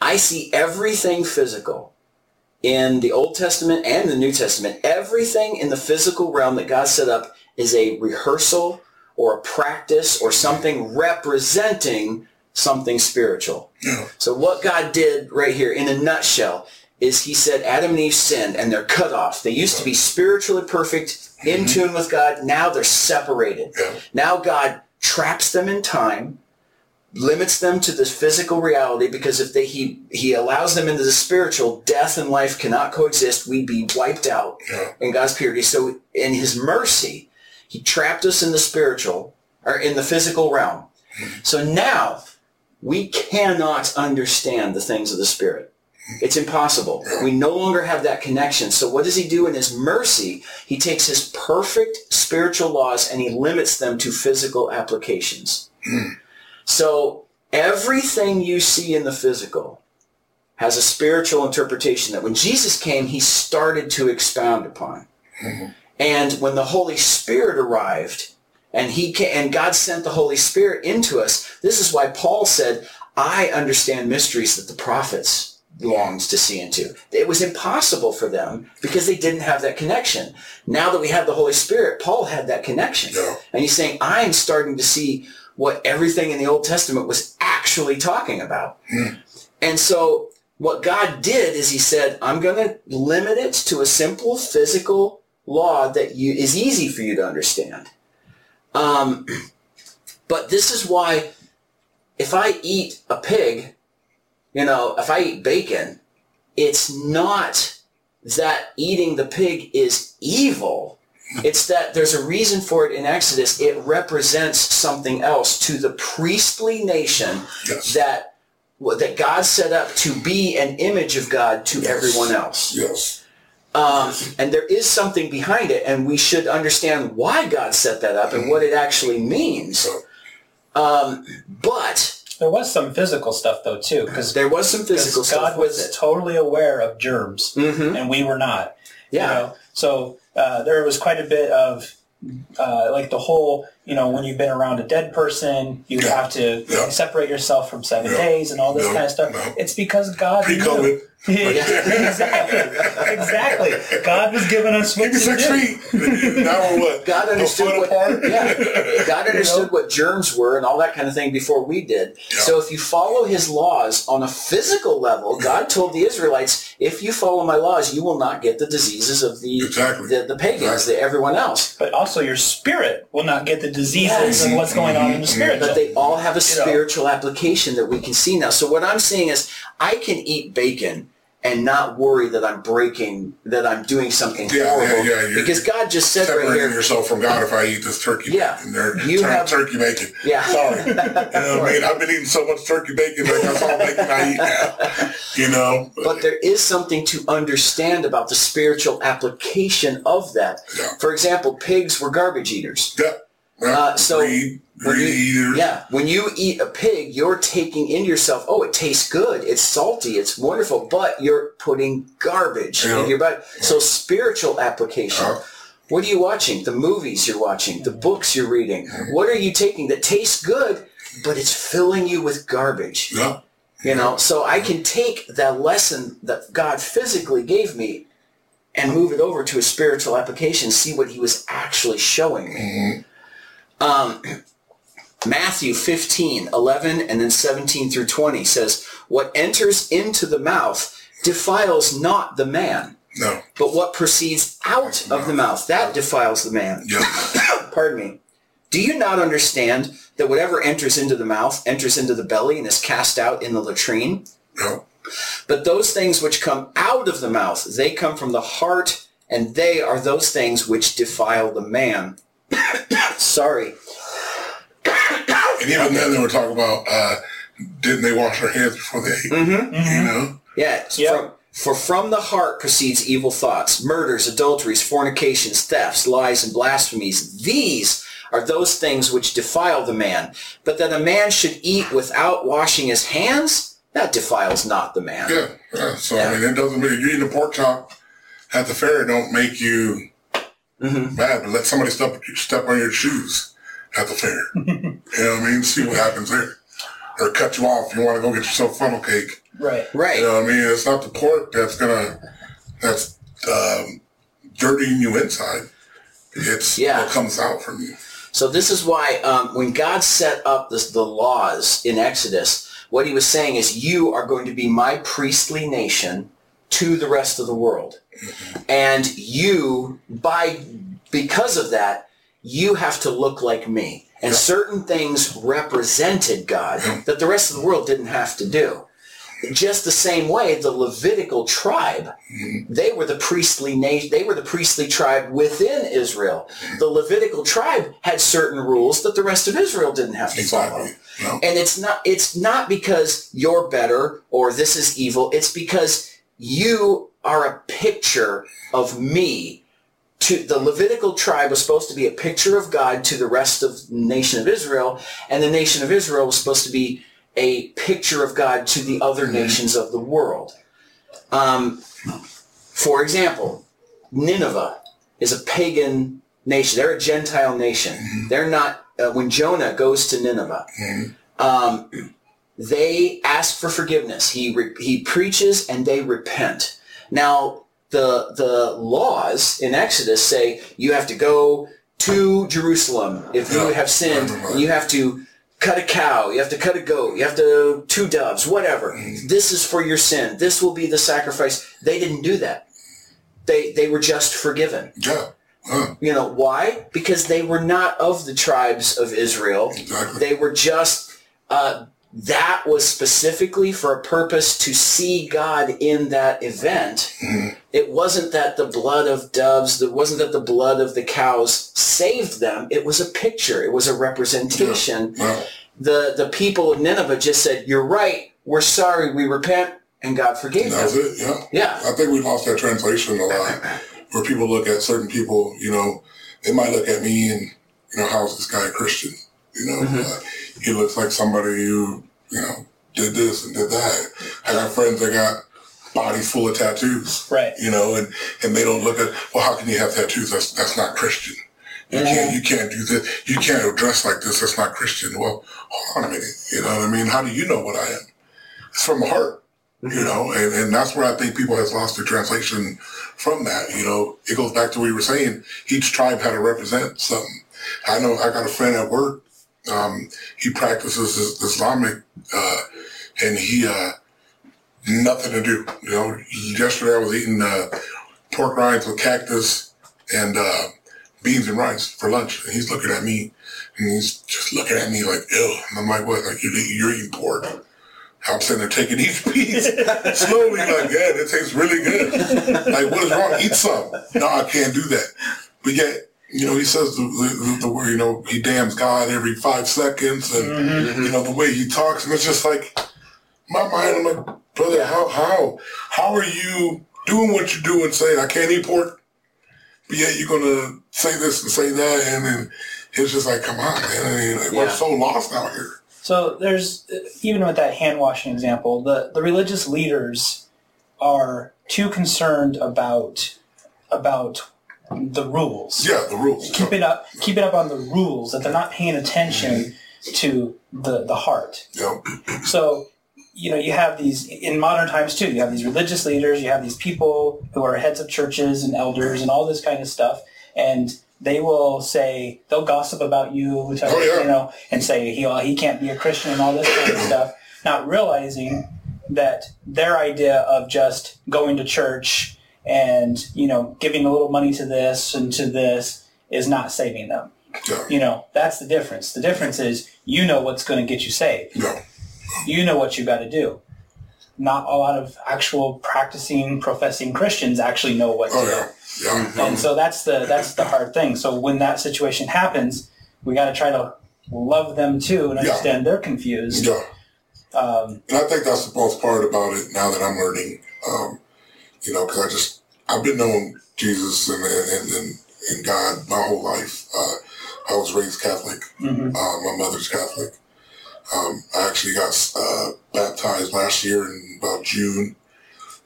I see everything physical in the Old Testament and the New Testament. Everything in the physical realm that God set up is a rehearsal or a practice or something representing something spiritual. So what God did right here in a nutshell is he said Adam and Eve sinned and they're cut off. They used to be spiritually perfect, in tune with God. Now they're separated. Now God traps them in time limits them to this physical reality because if they he he allows them into the spiritual death and life cannot coexist. We'd be wiped out Yeah. in god's purity. So in his mercy he trapped us in the spiritual or in the physical realm. So now we cannot understand the things of the spirit. It's impossible. We no longer have that connection. So what does he do in his mercy? He takes his perfect spiritual laws and he limits them to physical applications hmm. So everything you see in the physical has a spiritual interpretation that when Jesus came, he started to expound upon. Mm-hmm. And when the Holy Spirit arrived, and he ca and God sent the Holy Spirit into us, this is why Paul said, I understand mysteries that the prophets longs to see into. It was impossible for them because they didn't have that connection. Now that we have the Holy Spirit, Paul had that connection. Yeah. And he's saying, I'm starting to see what everything in the Old Testament was actually talking about. And so what God did is he said, I'm going to limit it to a simple physical law that you, is easy for you to understand. Um, (clears throat) but this is why if I eat a pig, you know, if I eat bacon, it's not that eating the pig is evil. It's that there's a reason for it in Exodus. It represents something else to the priestly nation Yes. that that God set up to be an image of God to everyone else. Yes. Um, and there is something behind it, and we should understand why God set that up and what it actually means. Um, but There was some physical stuff though too, because there was some physical God stuff was it. totally aware of germs, Mhm. and we were not. you Yeah. know? So uh, there was quite a bit of uh, like the whole, you know, when you've been around a dead person, you Yeah. have to Yeah. separate yourself from seven Yeah. days and all this kind of stuff. It's because God knew. Pre-COVID. Yeah, exactly, exactly. God was giving us what Give me to six do. feet. now we're what? (laughs) God understood what apart? yeah. (laughs) God understood what germs were and all that kind of thing before we did. Yeah. So if you follow his laws on a physical level, God told the Israelites, if you follow my laws, you will not get the diseases of the Exactly. the, the pagans, Exactly. the everyone else. But also your spirit will not get the diseases Yes. and what's going on in the spirit. But they all have a You know. spiritual application that we can see now. So what I'm saying is I can eat bacon and not worry that I'm breaking, that I'm doing something Yeah, yeah, horrible. yeah, you're- because God just said right Separating here, yourself from God if I eat this turkey Yeah. bacon. They're You have- turkey bacon. yeah, Sorry. You know what I (laughs) mean? I've been eating so much turkey bacon that that's all bacon I eat now. (laughs) You know? but there is something to understand about the spiritual application of that. Yeah. For example, pigs were garbage eaters. yeah. yeah. Uh, so when you, yeah, when you eat a pig, you're taking in yourself, oh, it tastes good, it's salty, it's wonderful, but you're putting garbage Yeah. in your body. So spiritual application. Yeah. What are you watching? The movies you're watching, the books you're reading. What are you taking that tastes good, but it's filling you with garbage? Yeah. You know, so I can take that lesson that God physically gave me and move it over to a spiritual application, see what he was actually showing me. Um, Matthew 15, 11, and then 17 through 20 says, What enters into the mouth defiles not the man, No. but what proceeds out of the mouth, that defiles the man. Yeah. (coughs) Pardon me. Do you not understand that whatever enters into the mouth enters into the belly and is cast out in the latrine? Yeah. But those things which come out of the mouth, they come from the heart, and they are those things which defile the man. (coughs) Sorry. And even then they were talking about, uh, didn't they wash their hands before they ate? Mm-hmm. You know? Yeah. it's Yep. From, for from the heart proceeds evil thoughts, murders, adulteries, fornications, thefts, lies, and blasphemies. These are those things which defile the man. But that a man should eat without washing his hands, that defiles not the man. Yeah. yeah. So, Yeah. I mean, it doesn't mean you're eating a pork chop at the fair, it don't make you Mm-hmm. bad, but let somebody step, step on your shoes at the fair. you know what I mean? See what happens there. Or cut you off. You want to go get yourself funnel cake. Right. Right. You know what I mean? It's not the pork that's gonna that's um, dirtying you inside. It's Yeah. what comes out from you. So this is why um, when God set up this, the laws in Exodus, what he was saying is you are going to be my priestly nation to the rest of the world. And you, by because of that, you have to look like me. And certain things represented God that the rest of the world didn't have to do. Just the same way, the Levitical tribe, mm-hmm. they were the priestly nation. They were the priestly tribe within Israel. The Levitical tribe had certain rules that the rest of Israel didn't have to follow. And it's not it's not because you're better or this is evil. It's because you are a picture of me. To the Levitical tribe was supposed to be a picture of God to the rest of the nation of Israel, and the nation of Israel was supposed to be a picture of God to the other nations of the world. Um, for example, Nineveh is a pagan nation. They're a Gentile nation. They're not. Uh, when Jonah goes to Nineveh, um, they ask for forgiveness. He re- he preaches and they repent. Now the the laws in Exodus say you have to go to Jerusalem if you have sinned. Right. You have to cut a cow. You have to cut a goat. You have to two doves. Whatever. This is for your sin. This will be the sacrifice. They didn't do that. They they were just forgiven. Yeah. Huh. You know why? Because they were not of the tribes of Israel. Exactly. They were just, uh, that was specifically for a purpose to see God in that event. Mm-hmm. It wasn't that the blood of doves, it wasn't that the blood of the cows saved them. It was a picture. It was a representation. Well, The, the people of Nineveh just said, you're right. We're sorry. We repent. And God forgave that was them. it. Yeah. Yeah. I think we lost that translation a lot, (laughs) where people look at certain people. You know, they might look at me and you know, how's this guy a Christian? You know, Mm-hmm. uh, he looks like somebody who you know did this and did that. I got friends that got bodies full of tattoos. Right. You know, and and they don't look at well, how can you have tattoos? That's that's not Christian. You can't you can't do this. You can't dress like this. That's not Christian. Well, hold on a minute. You know what I mean? How do you know what I am? It's from the heart you know, and, and that's where I think people has lost their translation from that. You know, it goes back to what you were saying. Each tribe had to represent something. I know I got a friend at work. Um, he practices Islamic, uh, and he, uh, nothing to do. You know, yesterday I was eating, uh, pork rinds with cactus and, uh, beans and rice for lunch. And he's looking at me and he's just looking at me like, ew. And I'm like, what? Like, you're, eating- you're eating pork. I'm sitting there taking (laughs) each (laughs) piece slowly, like, yeah, it tastes really good. Like, what is wrong? Eat some. No, I can't do that. But yet, you know, he says the, the, the word, you know, he damns God every five seconds and, Mm-hmm. you know, the way he talks. And it's just like, my mind, I'm like, brother, how, how, how are you doing what you're doing, saying, I can't eat pork, but yet you're going to say this and say that. And then it's just like, come on, man. I mean, we're so lost out here. So there's even with that hand washing example, the, the religious leaders are too concerned about about the rules. Yeah, the rules. Keep it up keep it up on the rules that they're not paying attention to the the heart. Yeah. So, you know, you have these in modern times too. You have these religious leaders. You have these people who are heads of churches and elders and all this kind of stuff, and they will say they'll gossip about you, Oh, yeah. you know, and say he uh, he can't be a Christian and all this kind of stuff, not realizing that their idea of just going to church and you know giving a little money to this and to this is not saving them. Yeah. You know, that's the difference. The difference is you know what's going to get you saved Yeah. you know what you got to do. Not a lot of actual practicing, professing Christians actually know what to Oh, do. yeah. Yeah. And so that's the that's the hard thing. So when that situation happens, we got to try to love them too and Yeah. understand they're confused. Yeah. Um, And I think that's the most part about it now that I'm learning. Um, you know, because I just I've been knowing Jesus and and, and and God my whole life. Uh, I was raised Catholic. mhm. Uh, my mother's Catholic. Um, I actually got uh, baptized last year in about June.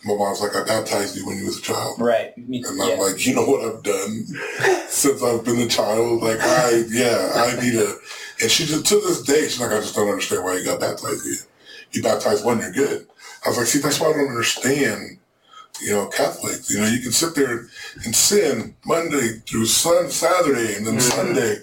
My mom's like, I baptized you when you was a child. Right. And I'm yeah. like, you know what I've done (laughs) since I've been a child? Like, I, yeah, I need a, and she just, to this day, she's like, I just don't understand why you got baptized yet. You baptized when you're good. I was like, see, that's why I don't understand, you know, Catholics. You know, you can sit there and sin Monday through Sun, Saturday, and then mm-hmm. Sunday,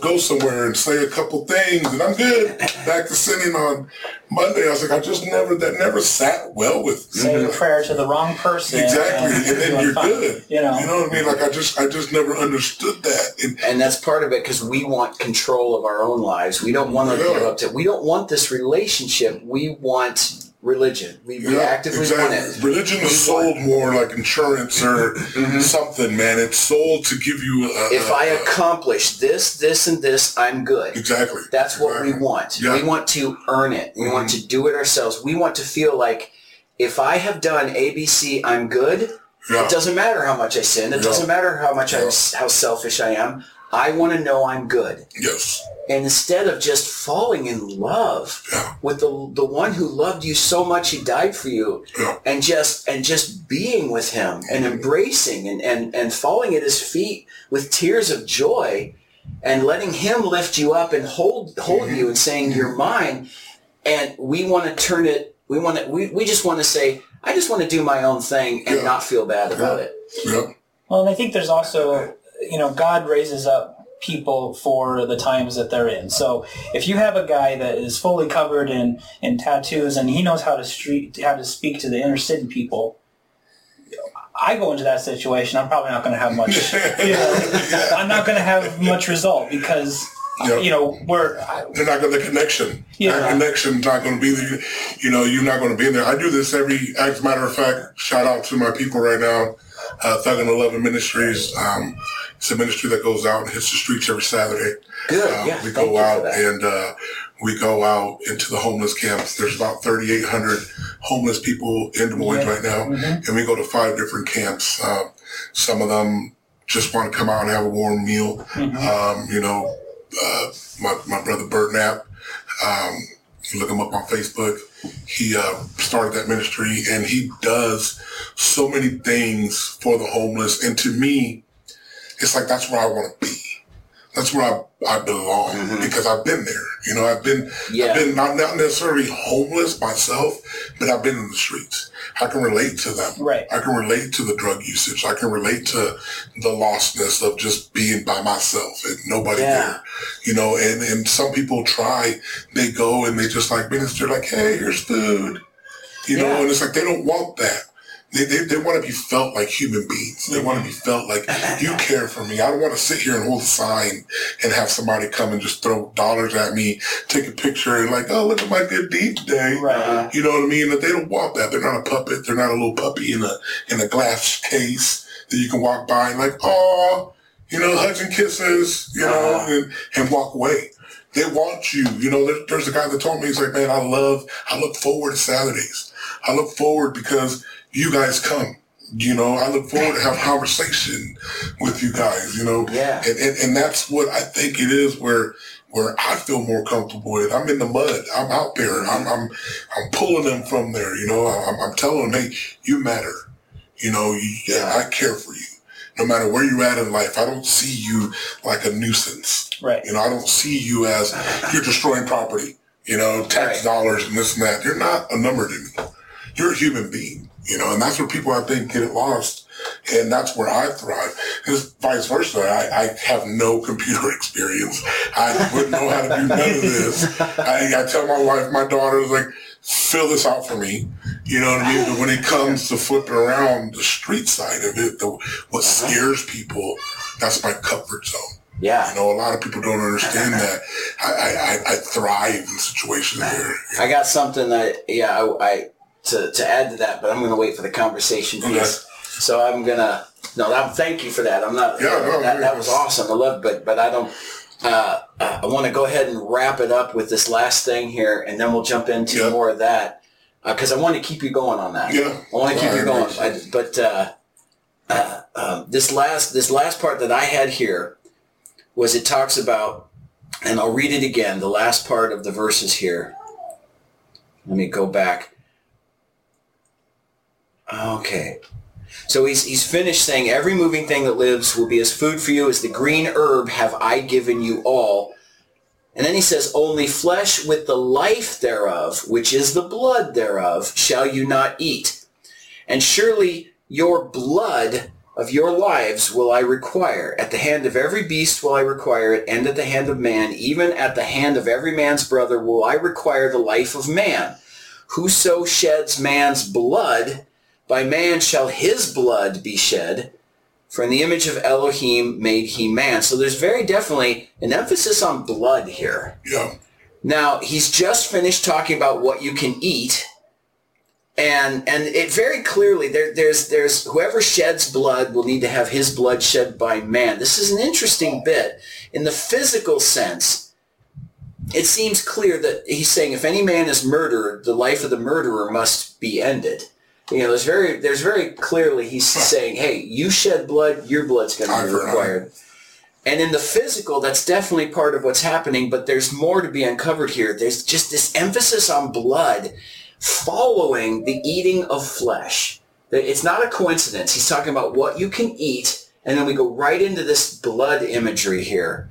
go somewhere and say a couple things, and I'm good. Back to sinning on Monday. I was like, I just never, that never sat well with me. Say a prayer to the wrong person. Exactly, and then you're fine. good. You know. You know what I mean? Like I just, I just never understood that. And And that's part of it because we want control of our own lives. We don't want to Yeah. give up to. We don't want this relationship. We want religion. We, we yeah, actively want it. Religion is sold more like insurance or something, man. It's sold to give you. A, Mm-hmm. If I accomplish this, this, and this, I'm good. exactly, That's what we want. Yeah. We want to earn it. We want to do it ourselves. We want to feel like if I have done ABC, I'm good. Yeah, It doesn't matter how much I sin. It doesn't matter how much I, Yeah. how selfish I am. I want to know I'm good. yes, And instead of just falling in love Yeah. with the the one who loved you so much he died for you yeah, and just and just being with him and embracing and, and, and falling at his feet with tears of joy and letting him lift you up and hold hold you and saying you're mm-hmm. mine and we want to turn it we want to we, we just want to say I just want to do my own thing and Yeah. not feel bad about it. yeah, Well, and I think there's also, you know, God raises up people for the times that they're in. So if you have a guy that is fully covered in, in tattoos and he knows how to street how to speak to the inner city people, I go into that situation, I'm probably not going to have much. (laughs) You know, I'm not going to have much result because Yeah. you know we're I, They're not going to the connection. Yeah. That connection's not going to be there. You know, you're not going to be in there. I do this every. As a matter of fact, shout out to my people right now, uh, Thug and Eleven Ministries. Um, it's a ministry that goes out and hits the streets every Saturday. Good. Uh, yeah. we thank go you for out and uh, we go out into the homeless camps. There's about 3,800 homeless people in Des Moines Yeah. right now, Mhm. and we go to five different camps. Uh, some of them just want to come out and have a warm meal. Mhm. Um, you know, uh, my, my brother Bert Knapp, um, you look him up on Facebook. He uh, started that ministry and he does so many things for the homeless. And to me, it's like that's where I want to be. That's where I, I belong Mhm. because I've been there. You know, I've been Yeah. I've been not, not necessarily homeless myself, but I've been in the streets. I can relate to them. Right. I can relate to the drug usage. I can relate to the lostness of just being by myself and nobody Yeah. there. You know, and, and some people try, they go and they just like minister like, hey, here's food. You know, and it's like they don't want that. They, they, they want to be felt like human beings. They want to be felt like you (laughs) care for me. I don't want to sit here and hold a sign and have somebody come and just throw dollars at me, take a picture and like, oh, look at my good deed today. Right. You know what I mean? That they don't want that. They're not a puppet. They're not a little puppy in a in a glass case that you can walk by and like, oh, you know, hugs and kisses, you know, Uh-huh. and, and walk away. They want you. You know, there, there's a guy that told me, he's like, man, I love, I look forward to Saturdays. I look forward because you guys come. You know, I look forward to have (laughs) conversation with you guys, you know. Yeah. And, and, and that's what I think it is where where I feel more comfortable with. I'm in the mud. I'm out there. I'm mm-hmm. I'm I'm pulling them from there, you know. I'm, I'm telling them, hey, you matter. You know, you, yeah, I care for you. No matter where you're at in life, I don't see you like a nuisance. Right. You know, I don't see you as (laughs) you're destroying property, you know, tax Right. dollars and this and that. You're not a number to me. You're a human being, you know, and that's where people I think get it lost. And that's where I thrive. It's vice versa. I, I have no computer (laughs) experience. I wouldn't know how to do none of this. I, I tell my wife, my daughter is like, fill this out for me. You know what I mean? But when it comes to flipping around the street side of it, the, what uh-huh. scares people, that's my comfort zone. Yeah. You know, a lot of people don't understand that. I, I, I, thrive in situations where, I got something that yeah I, I to, to add to that, but I'm going to wait for the conversation piece. Okay. So I'm gonna no. That, thank you for that. I'm not. Yeah, no, that, that was awesome. I love, but but I don't. Uh, uh, I want to go ahead and wrap it up with this last thing here, and then we'll jump into Yeah. more of that because I want to keep you going on that. Yeah. I want to keep you going. I, but uh, uh, um, this last this last part that I had here was it talks about, and I'll read it again. The last part of the verses here. Let me go back. Okay. So he's, he's finished saying, Every moving thing that lives will be as food for you as the green herb have I given you all. And then he says, Only flesh with the life thereof, which is the blood thereof, shall you not eat. And surely your blood of your lives will I require. At the hand of every beast will I require it, and at the hand of man, even at the hand of every man's brother will I require the life of man. Whoso sheds man's blood, by man shall his blood be shed. For in the image of Elohim made he man. So there's very definitely an emphasis on blood here. yeah, Now, he's just finished talking about what you can eat. And and it very clearly there, there's there's whoever sheds blood will need to have his blood shed by man. This is an interesting bit. In the physical sense, it seems clear that he's saying if any man is murdered, the life of the murderer must be ended. You know, there's very there's very clearly he's saying, hey, you shed blood, your blood's going to be for an eye. required. And in the physical, that's definitely part of what's happening, but there's more to be uncovered here. There's just this emphasis on blood following the eating of flesh. It's not a coincidence. He's talking about what you can eat, and then we go right into this blood imagery here.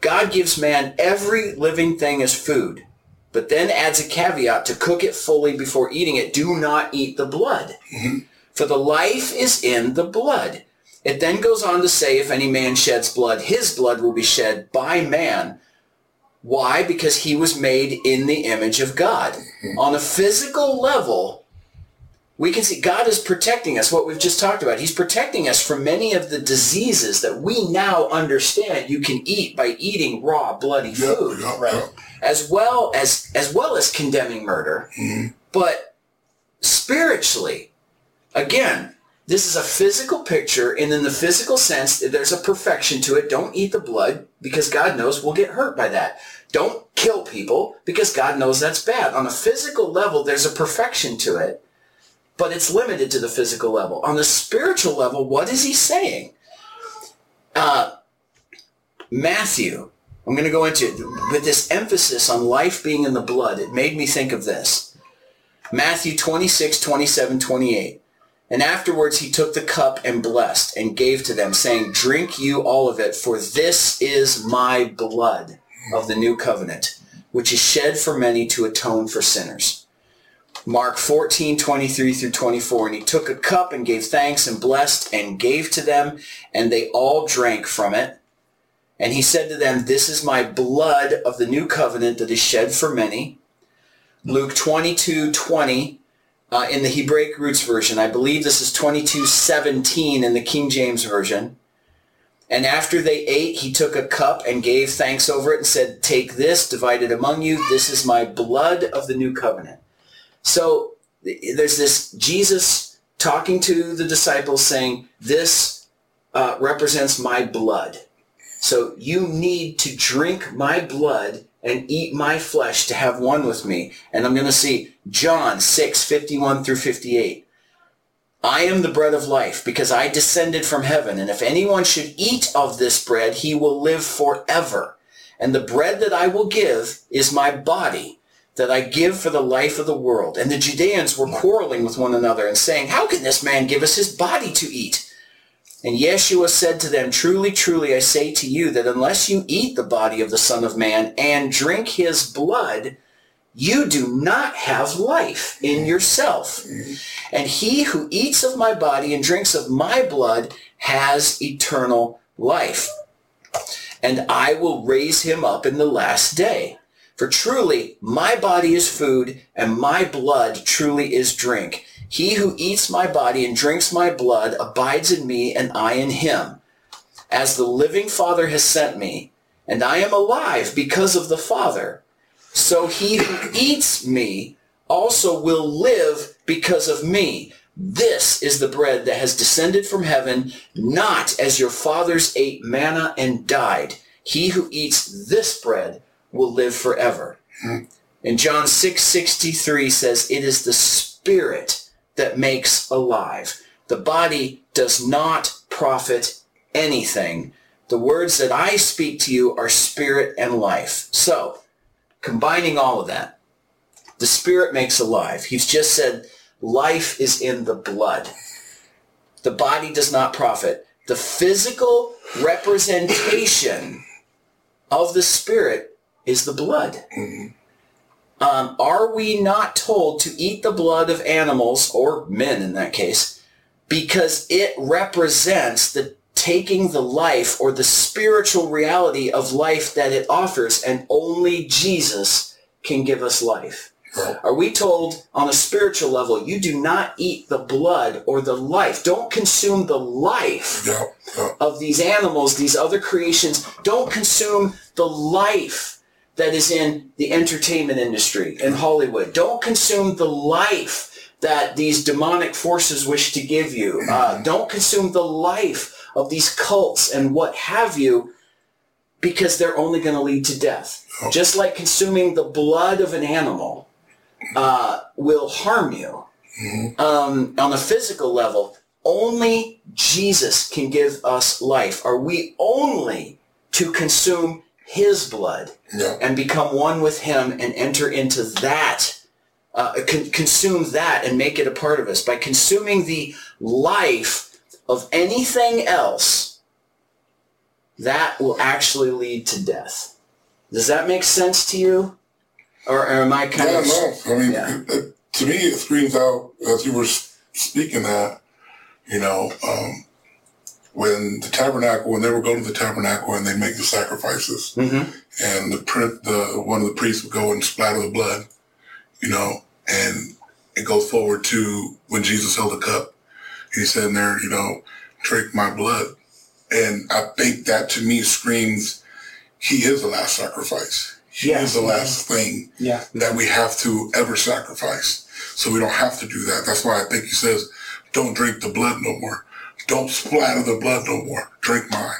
God gives man every living thing as food, but then adds a caveat to cook it fully before eating it. Do not eat the blood. Mm-hmm. For the life is in the blood. It then goes on to say, if any man sheds blood, his blood will be shed by man. Why? Because he was made in the image of God. Mm-hmm. On a physical level, we can see God is protecting us, what we've just talked about. He's protecting us from many of the diseases that we now understand you can eat by eating raw, bloody food yeah, right. yeah. as well as as well as condemning murder mm-hmm. but spiritually again this is a physical picture and in the physical sense there's a perfection to it don't eat the blood because god knows we'll get hurt by that don't kill people because god knows that's bad on a physical level there's a perfection to it but it's limited to the physical level on the spiritual level what is he saying uh, Matthew, I'm going to go into it with this emphasis on life being in the blood. It made me think of this. Matthew 26, 27, 28. And afterwards he took the cup and blessed and gave to them, saying, Drink you all of it, for this is my blood of the new covenant, which is shed for many to atone for sinners. Mark 14, 23 through 24. And he took a cup and gave thanks and blessed and gave to them, and they all drank from it. And he said to them, This is my blood of the new covenant that is shed for many. Luke 22, 20. uh, in the Hebraic Roots version. I believe this is 2217 in the King James version. And after they ate, he took a cup and gave thanks over it and said, take this, divide it among you. This is my blood of the new covenant. So there's this Jesus talking to the disciples saying, this uh, represents my blood. So you need to drink my blood and eat my flesh to have one with me. And I'm going to see John 6, 51 through 58. I am the bread of life because I descended from heaven. And if anyone should eat of this bread, he will live forever. And the bread that I will give is my body that I give for the life of the world. And the Judeans were quarreling with one another and saying, how can this man give us his body to eat? And Yeshua said to them, Truly, truly, I say to you that unless you eat the body of the Son of Man and drink his blood, you do not have life in yourself. And he who eats of my body and drinks of my blood has eternal life. And I will raise him up in the last day. For truly, my body is food and my blood truly is drink. He who eats my body and drinks my blood abides in me and I in him. As the living Father has sent me, and I am alive because of the Father, so he who eats me also will live because of me. This is the bread that has descended from heaven, not as your fathers ate manna and died. He who eats this bread will live forever. And John 6:63 says, "It is the spirit that makes alive. The body does not profit anything. The words that I speak to you are spirit and life. So, combining all of that, the spirit makes alive. He's just said life is in the blood. The body does not profit. The physical representation of the spirit is the blood. Um, are we not told to eat the blood of animals, or men in that case, because it represents the taking the life or the spiritual reality of life that it offers, and only Jesus can give us life? Are we told on a spiritual level, you do not eat the blood or the life? Don't consume the life Yeah, yeah. of these animals, these other creations. Don't consume the life that is in the entertainment industry in Hollywood. Don't consume the life that these demonic forces wish to give you. Uh, don't consume the life of these cults and what have you because they're only going to lead to death. Just like consuming the blood of an animal uh, will harm you um, on a physical level. Only Jesus can give us life. Are we only to consume his blood Yeah. and become one with him and enter into that, uh, con- consume that and make it a part of us? By consuming the life of anything else, that will actually lead to death. Does that make sense to you? Or, or am I kind Yeah, of... no. I mean, Yeah. it, (clears throat) it- to me, it screams out as you were speaking that, you know, um, when the tabernacle, when they were going to the tabernacle and they make the sacrifices, Mhm. and the print, the one of the priests would go and splatter the blood, you know, and it goes forward to when Jesus held the cup. He said in there, you know, drink my blood. And I think that to me screams, he is the last sacrifice. He Yeah. is the last thing Yeah. that we have to ever sacrifice. So we don't have to do that. That's why I think he says, don't drink the blood no more. Don't splatter the blood no more. Drink mine.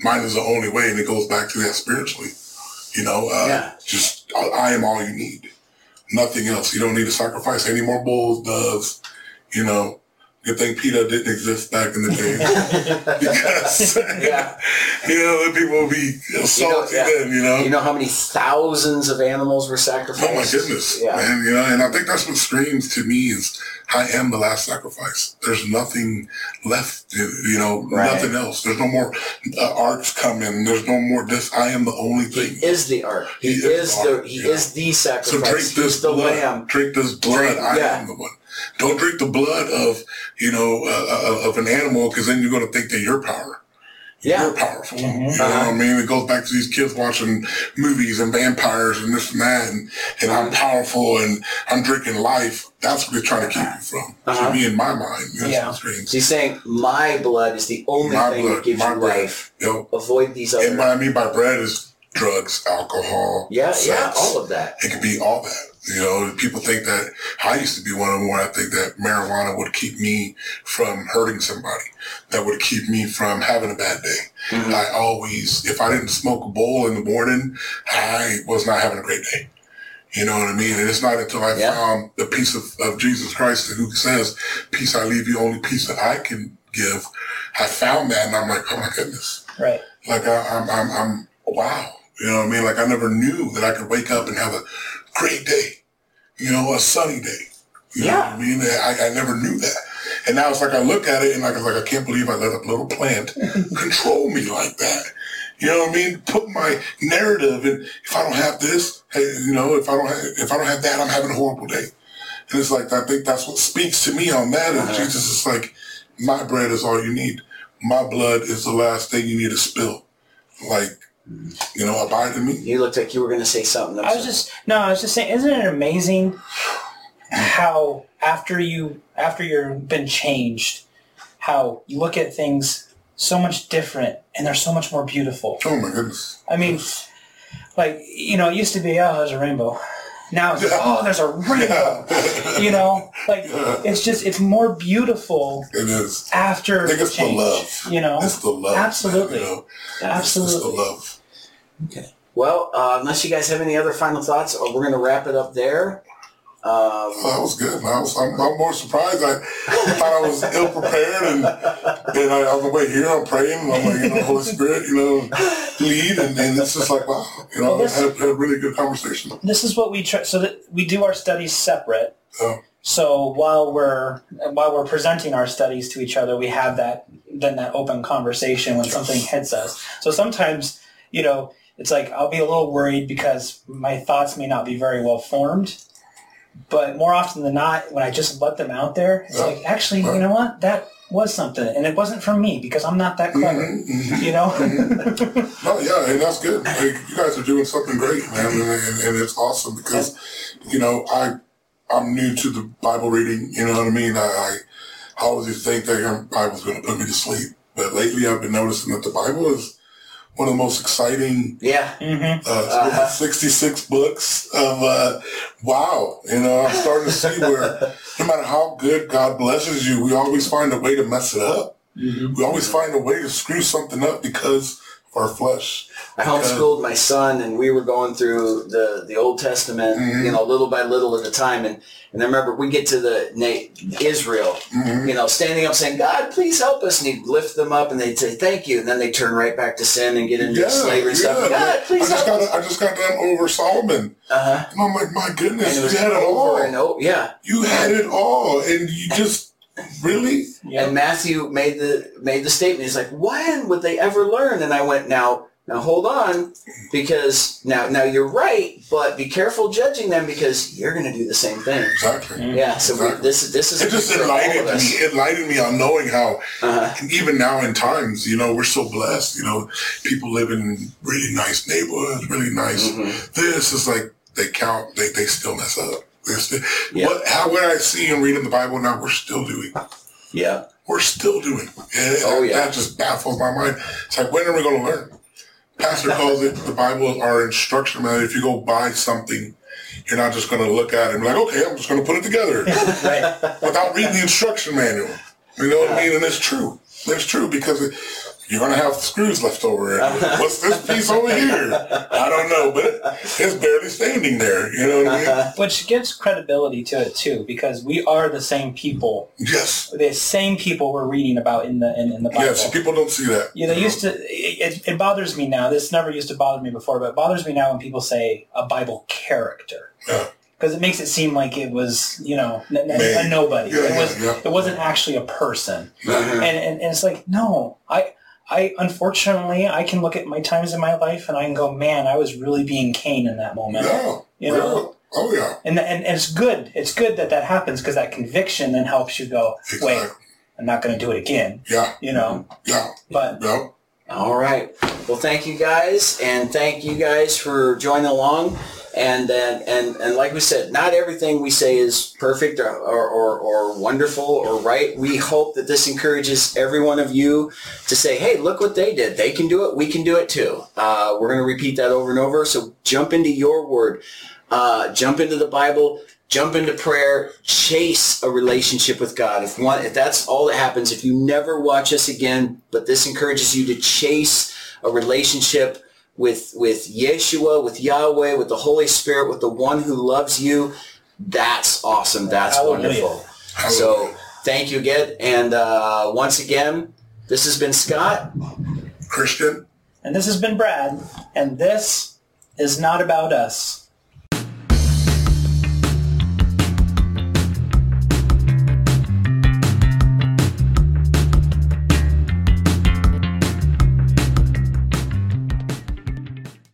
Mine is the only way. And it goes back to that spiritually. You know, uh, Yeah. just, I, I am all you need. Nothing else. You don't need to sacrifice any more bulls, doves, you know. Good thing PETA didn't exist back in the day. (laughs) because, Yeah. you know, then people would be salty yeah. then, you know. You know how many thousands of animals were sacrificed? Oh my goodness, Yeah. man! You know, and I think that's what screams to me is, "I am the last sacrifice." There's nothing left, you know, Right. nothing else. There's no more uh, arks coming. There's no more this. I am the only thing. He is the ark. He, He is is the the he yeah. is the sacrifice. So sacrifice. drink He's this the blood. lamb. Drink this blood. Drink- I yeah. am the one. Don't drink the blood of you know uh, uh, of an animal because then you're going to think that your power. Yeah. you're powerful. Mhm. You know what I mean? It goes back to these kids watching movies and vampires and this and that, and, and I'm powerful and I'm drinking life. That's what they're trying to keep you from. Uh-huh. To me, in my mind, that's Yeah. what's. So he's saying my blood is the only My thing blood, that gives my you bread. life. You know, Avoid these other. and what I mean by bread is drugs, alcohol, yeah, yeah, all of that. It could be all that. You know, people think that I used to be one of them where I think that marijuana would keep me from hurting somebody. That would keep me from having a bad day. Mhm. I always, if I didn't smoke a bowl in the morning, I was not having a great day. You know what I mean? And it's not until I Yeah. found the peace of, of Jesus Christ who says, peace I leave you, only peace that I can give. I found that and I'm like, oh my goodness. Right. Like I, I'm, I'm, I'm, wow. You know what I mean? Like I never knew that I could wake up and have a great day. You know, a sunny day. You know Yeah. what I mean? I, I never knew that. And now it's like I look at it and like, it's like I can't believe I let a little plant (laughs) control me like that. You know what I mean? Put my narrative and if I don't have this, hey, you know, if I don't have, if I don't have that, I'm having a horrible day. And it's like, I think that's what speaks to me on that. And Uh-huh. Jesus is like, my bread is all you need. My blood is the last thing you need to spill. Like, you know, abide in me. You looked like you were going to say something. I was just no, I was just saying, isn't it amazing how after you after you've been changed, how you look at things so much different and they're so much more beautiful. Oh my goodness. I mean, like you know, it used to be oh, there's a rainbow. Now it's oh, there's a rainbow. Yeah. You know, like it's just it's more beautiful It is. after I think it's the change. love. You know, It's the love. Absolutely. Man, you know? It's, it's the absolutely. Love. Well, uh, unless you guys have any other final thoughts, uh, we're going to wrap it up there. Um, Well, that was good. I was, I'm, I'm more surprised. I thought I was ill prepared, and then I, I was like, wait, here I'm praying. I'm like, you know, Holy Spirit, you know, lead, and, and it's just like, wow, you know, Well, this- had, had a really good conversation. This is what we try. So that we do our studies separate. So, So while we're while we're presenting our studies to each other, we have that then that open conversation when something hits us. So sometimes, you know, it's like I'll be a little worried because my thoughts may not be very well formed. But more often than not, when I just let them out there, it's like actually, you know what, that was something, and it wasn't from me because I'm not that clever. mhm, mhm. You know. (laughs) No, yeah, and that's good. Like, you guys are doing something great, man, and, and, and it's awesome because, you know, I I'm new to the Bible reading. You know what I mean? I I, I always used to think that the Bible's going to put me to sleep, but lately I've been noticing that the Bible is one of the most exciting yeah. hmm uh, Uh-huh. (laughs) 66 books of, uh, wow, you know, I'm starting to see where (laughs) no matter how good God blesses you, we always find a way to mess it up. Mm-hmm. We always find a way to screw something up because of our flesh. I homeschooled my son, and we were going through the, the Old Testament, Mhm. you know, little by little at a time. And, and I remember we get to the Na- Israel, Mhm. you know, standing up saying, "God, please help us," and he'd lift them up, and they'd say, "Thank you," and then they turn right back to sin and get into slavery and stuff. God, I please just help got. I just got done over Solomon, Uh-huh. and I'm like, my goodness, you had it all. and over. Yeah. You had it all, and you just really. Yeah. And Matthew made the made the statement. He's like, "When would they ever learn?" And I went, "Now, now hold on, because now, now you're right, but be careful judging them because you're going to do the same thing." Exactly. Yeah. So we, Exactly. this is this is It just for all of enlightened me. It enlightened me on knowing how Uh-huh. Even now in times, you know, we're so blessed. You know, people live in really nice neighborhoods, really nice. Mhm. This is like they count, they, they still mess up. They're still, Yeah. What, how what I see and read in the Bible now, we're still doing. Yeah. We're still doing. And Oh, yeah. That just baffles my mind. It's like, when are we going to learn? Pastor calls it the Bible our instruction manual. If you go buy something, you're not just going to look at it and be like, okay, I'm just going to put it together (laughs) right. without reading the instruction manual. You know what I mean? And it's true. It's true because it, you're going to have screws left over. What's this piece over here? I don't know, but it's barely standing there. You know what I mean? (laughs) Which gives credibility to it too, because we are the same people Yes. the same people we're reading about in the in, in the Bible. Yes. People don't see that. you know, used to it, it bothers me now. This never used to bother me before, but it bothers me now when people say a Bible character Yeah. because it makes it seem like it was you know n- n- a nobody. Yeah, it was yeah. it wasn't actually a person, Uh-huh. and, and and it's like no, I. I unfortunately I can look at my times in my life and I can go, man, I was really being Cain in that moment. Yeah. You know? Yeah. Oh, yeah. And, and and it's good. It's good that that happens because that conviction then helps you go, wait, I'm not going to do it again. Yeah. You know, Yeah. but Yeah. All right. Well, thank you guys, and thank you guys for joining along. And then, and, and like we said, not everything we say is perfect or, or, or, wonderful or right. We hope that this encourages every one of you to say, hey, look what they did. They can do it. We can do it too. Uh, we're going to repeat that over and over. So jump into your word. Uh, jump into the Bible jump into prayer, chase a relationship with God. If one, if that's all that happens, if you never watch us again, but this encourages you to chase a relationship with, with Yeshua, with Yahweh, with the Holy Spirit, with the one who loves you, that's awesome. That's Hallelujah. wonderful. So thank you again. And uh, once again, this has been Scott. Christian, And this has been Brad, and this is not about us.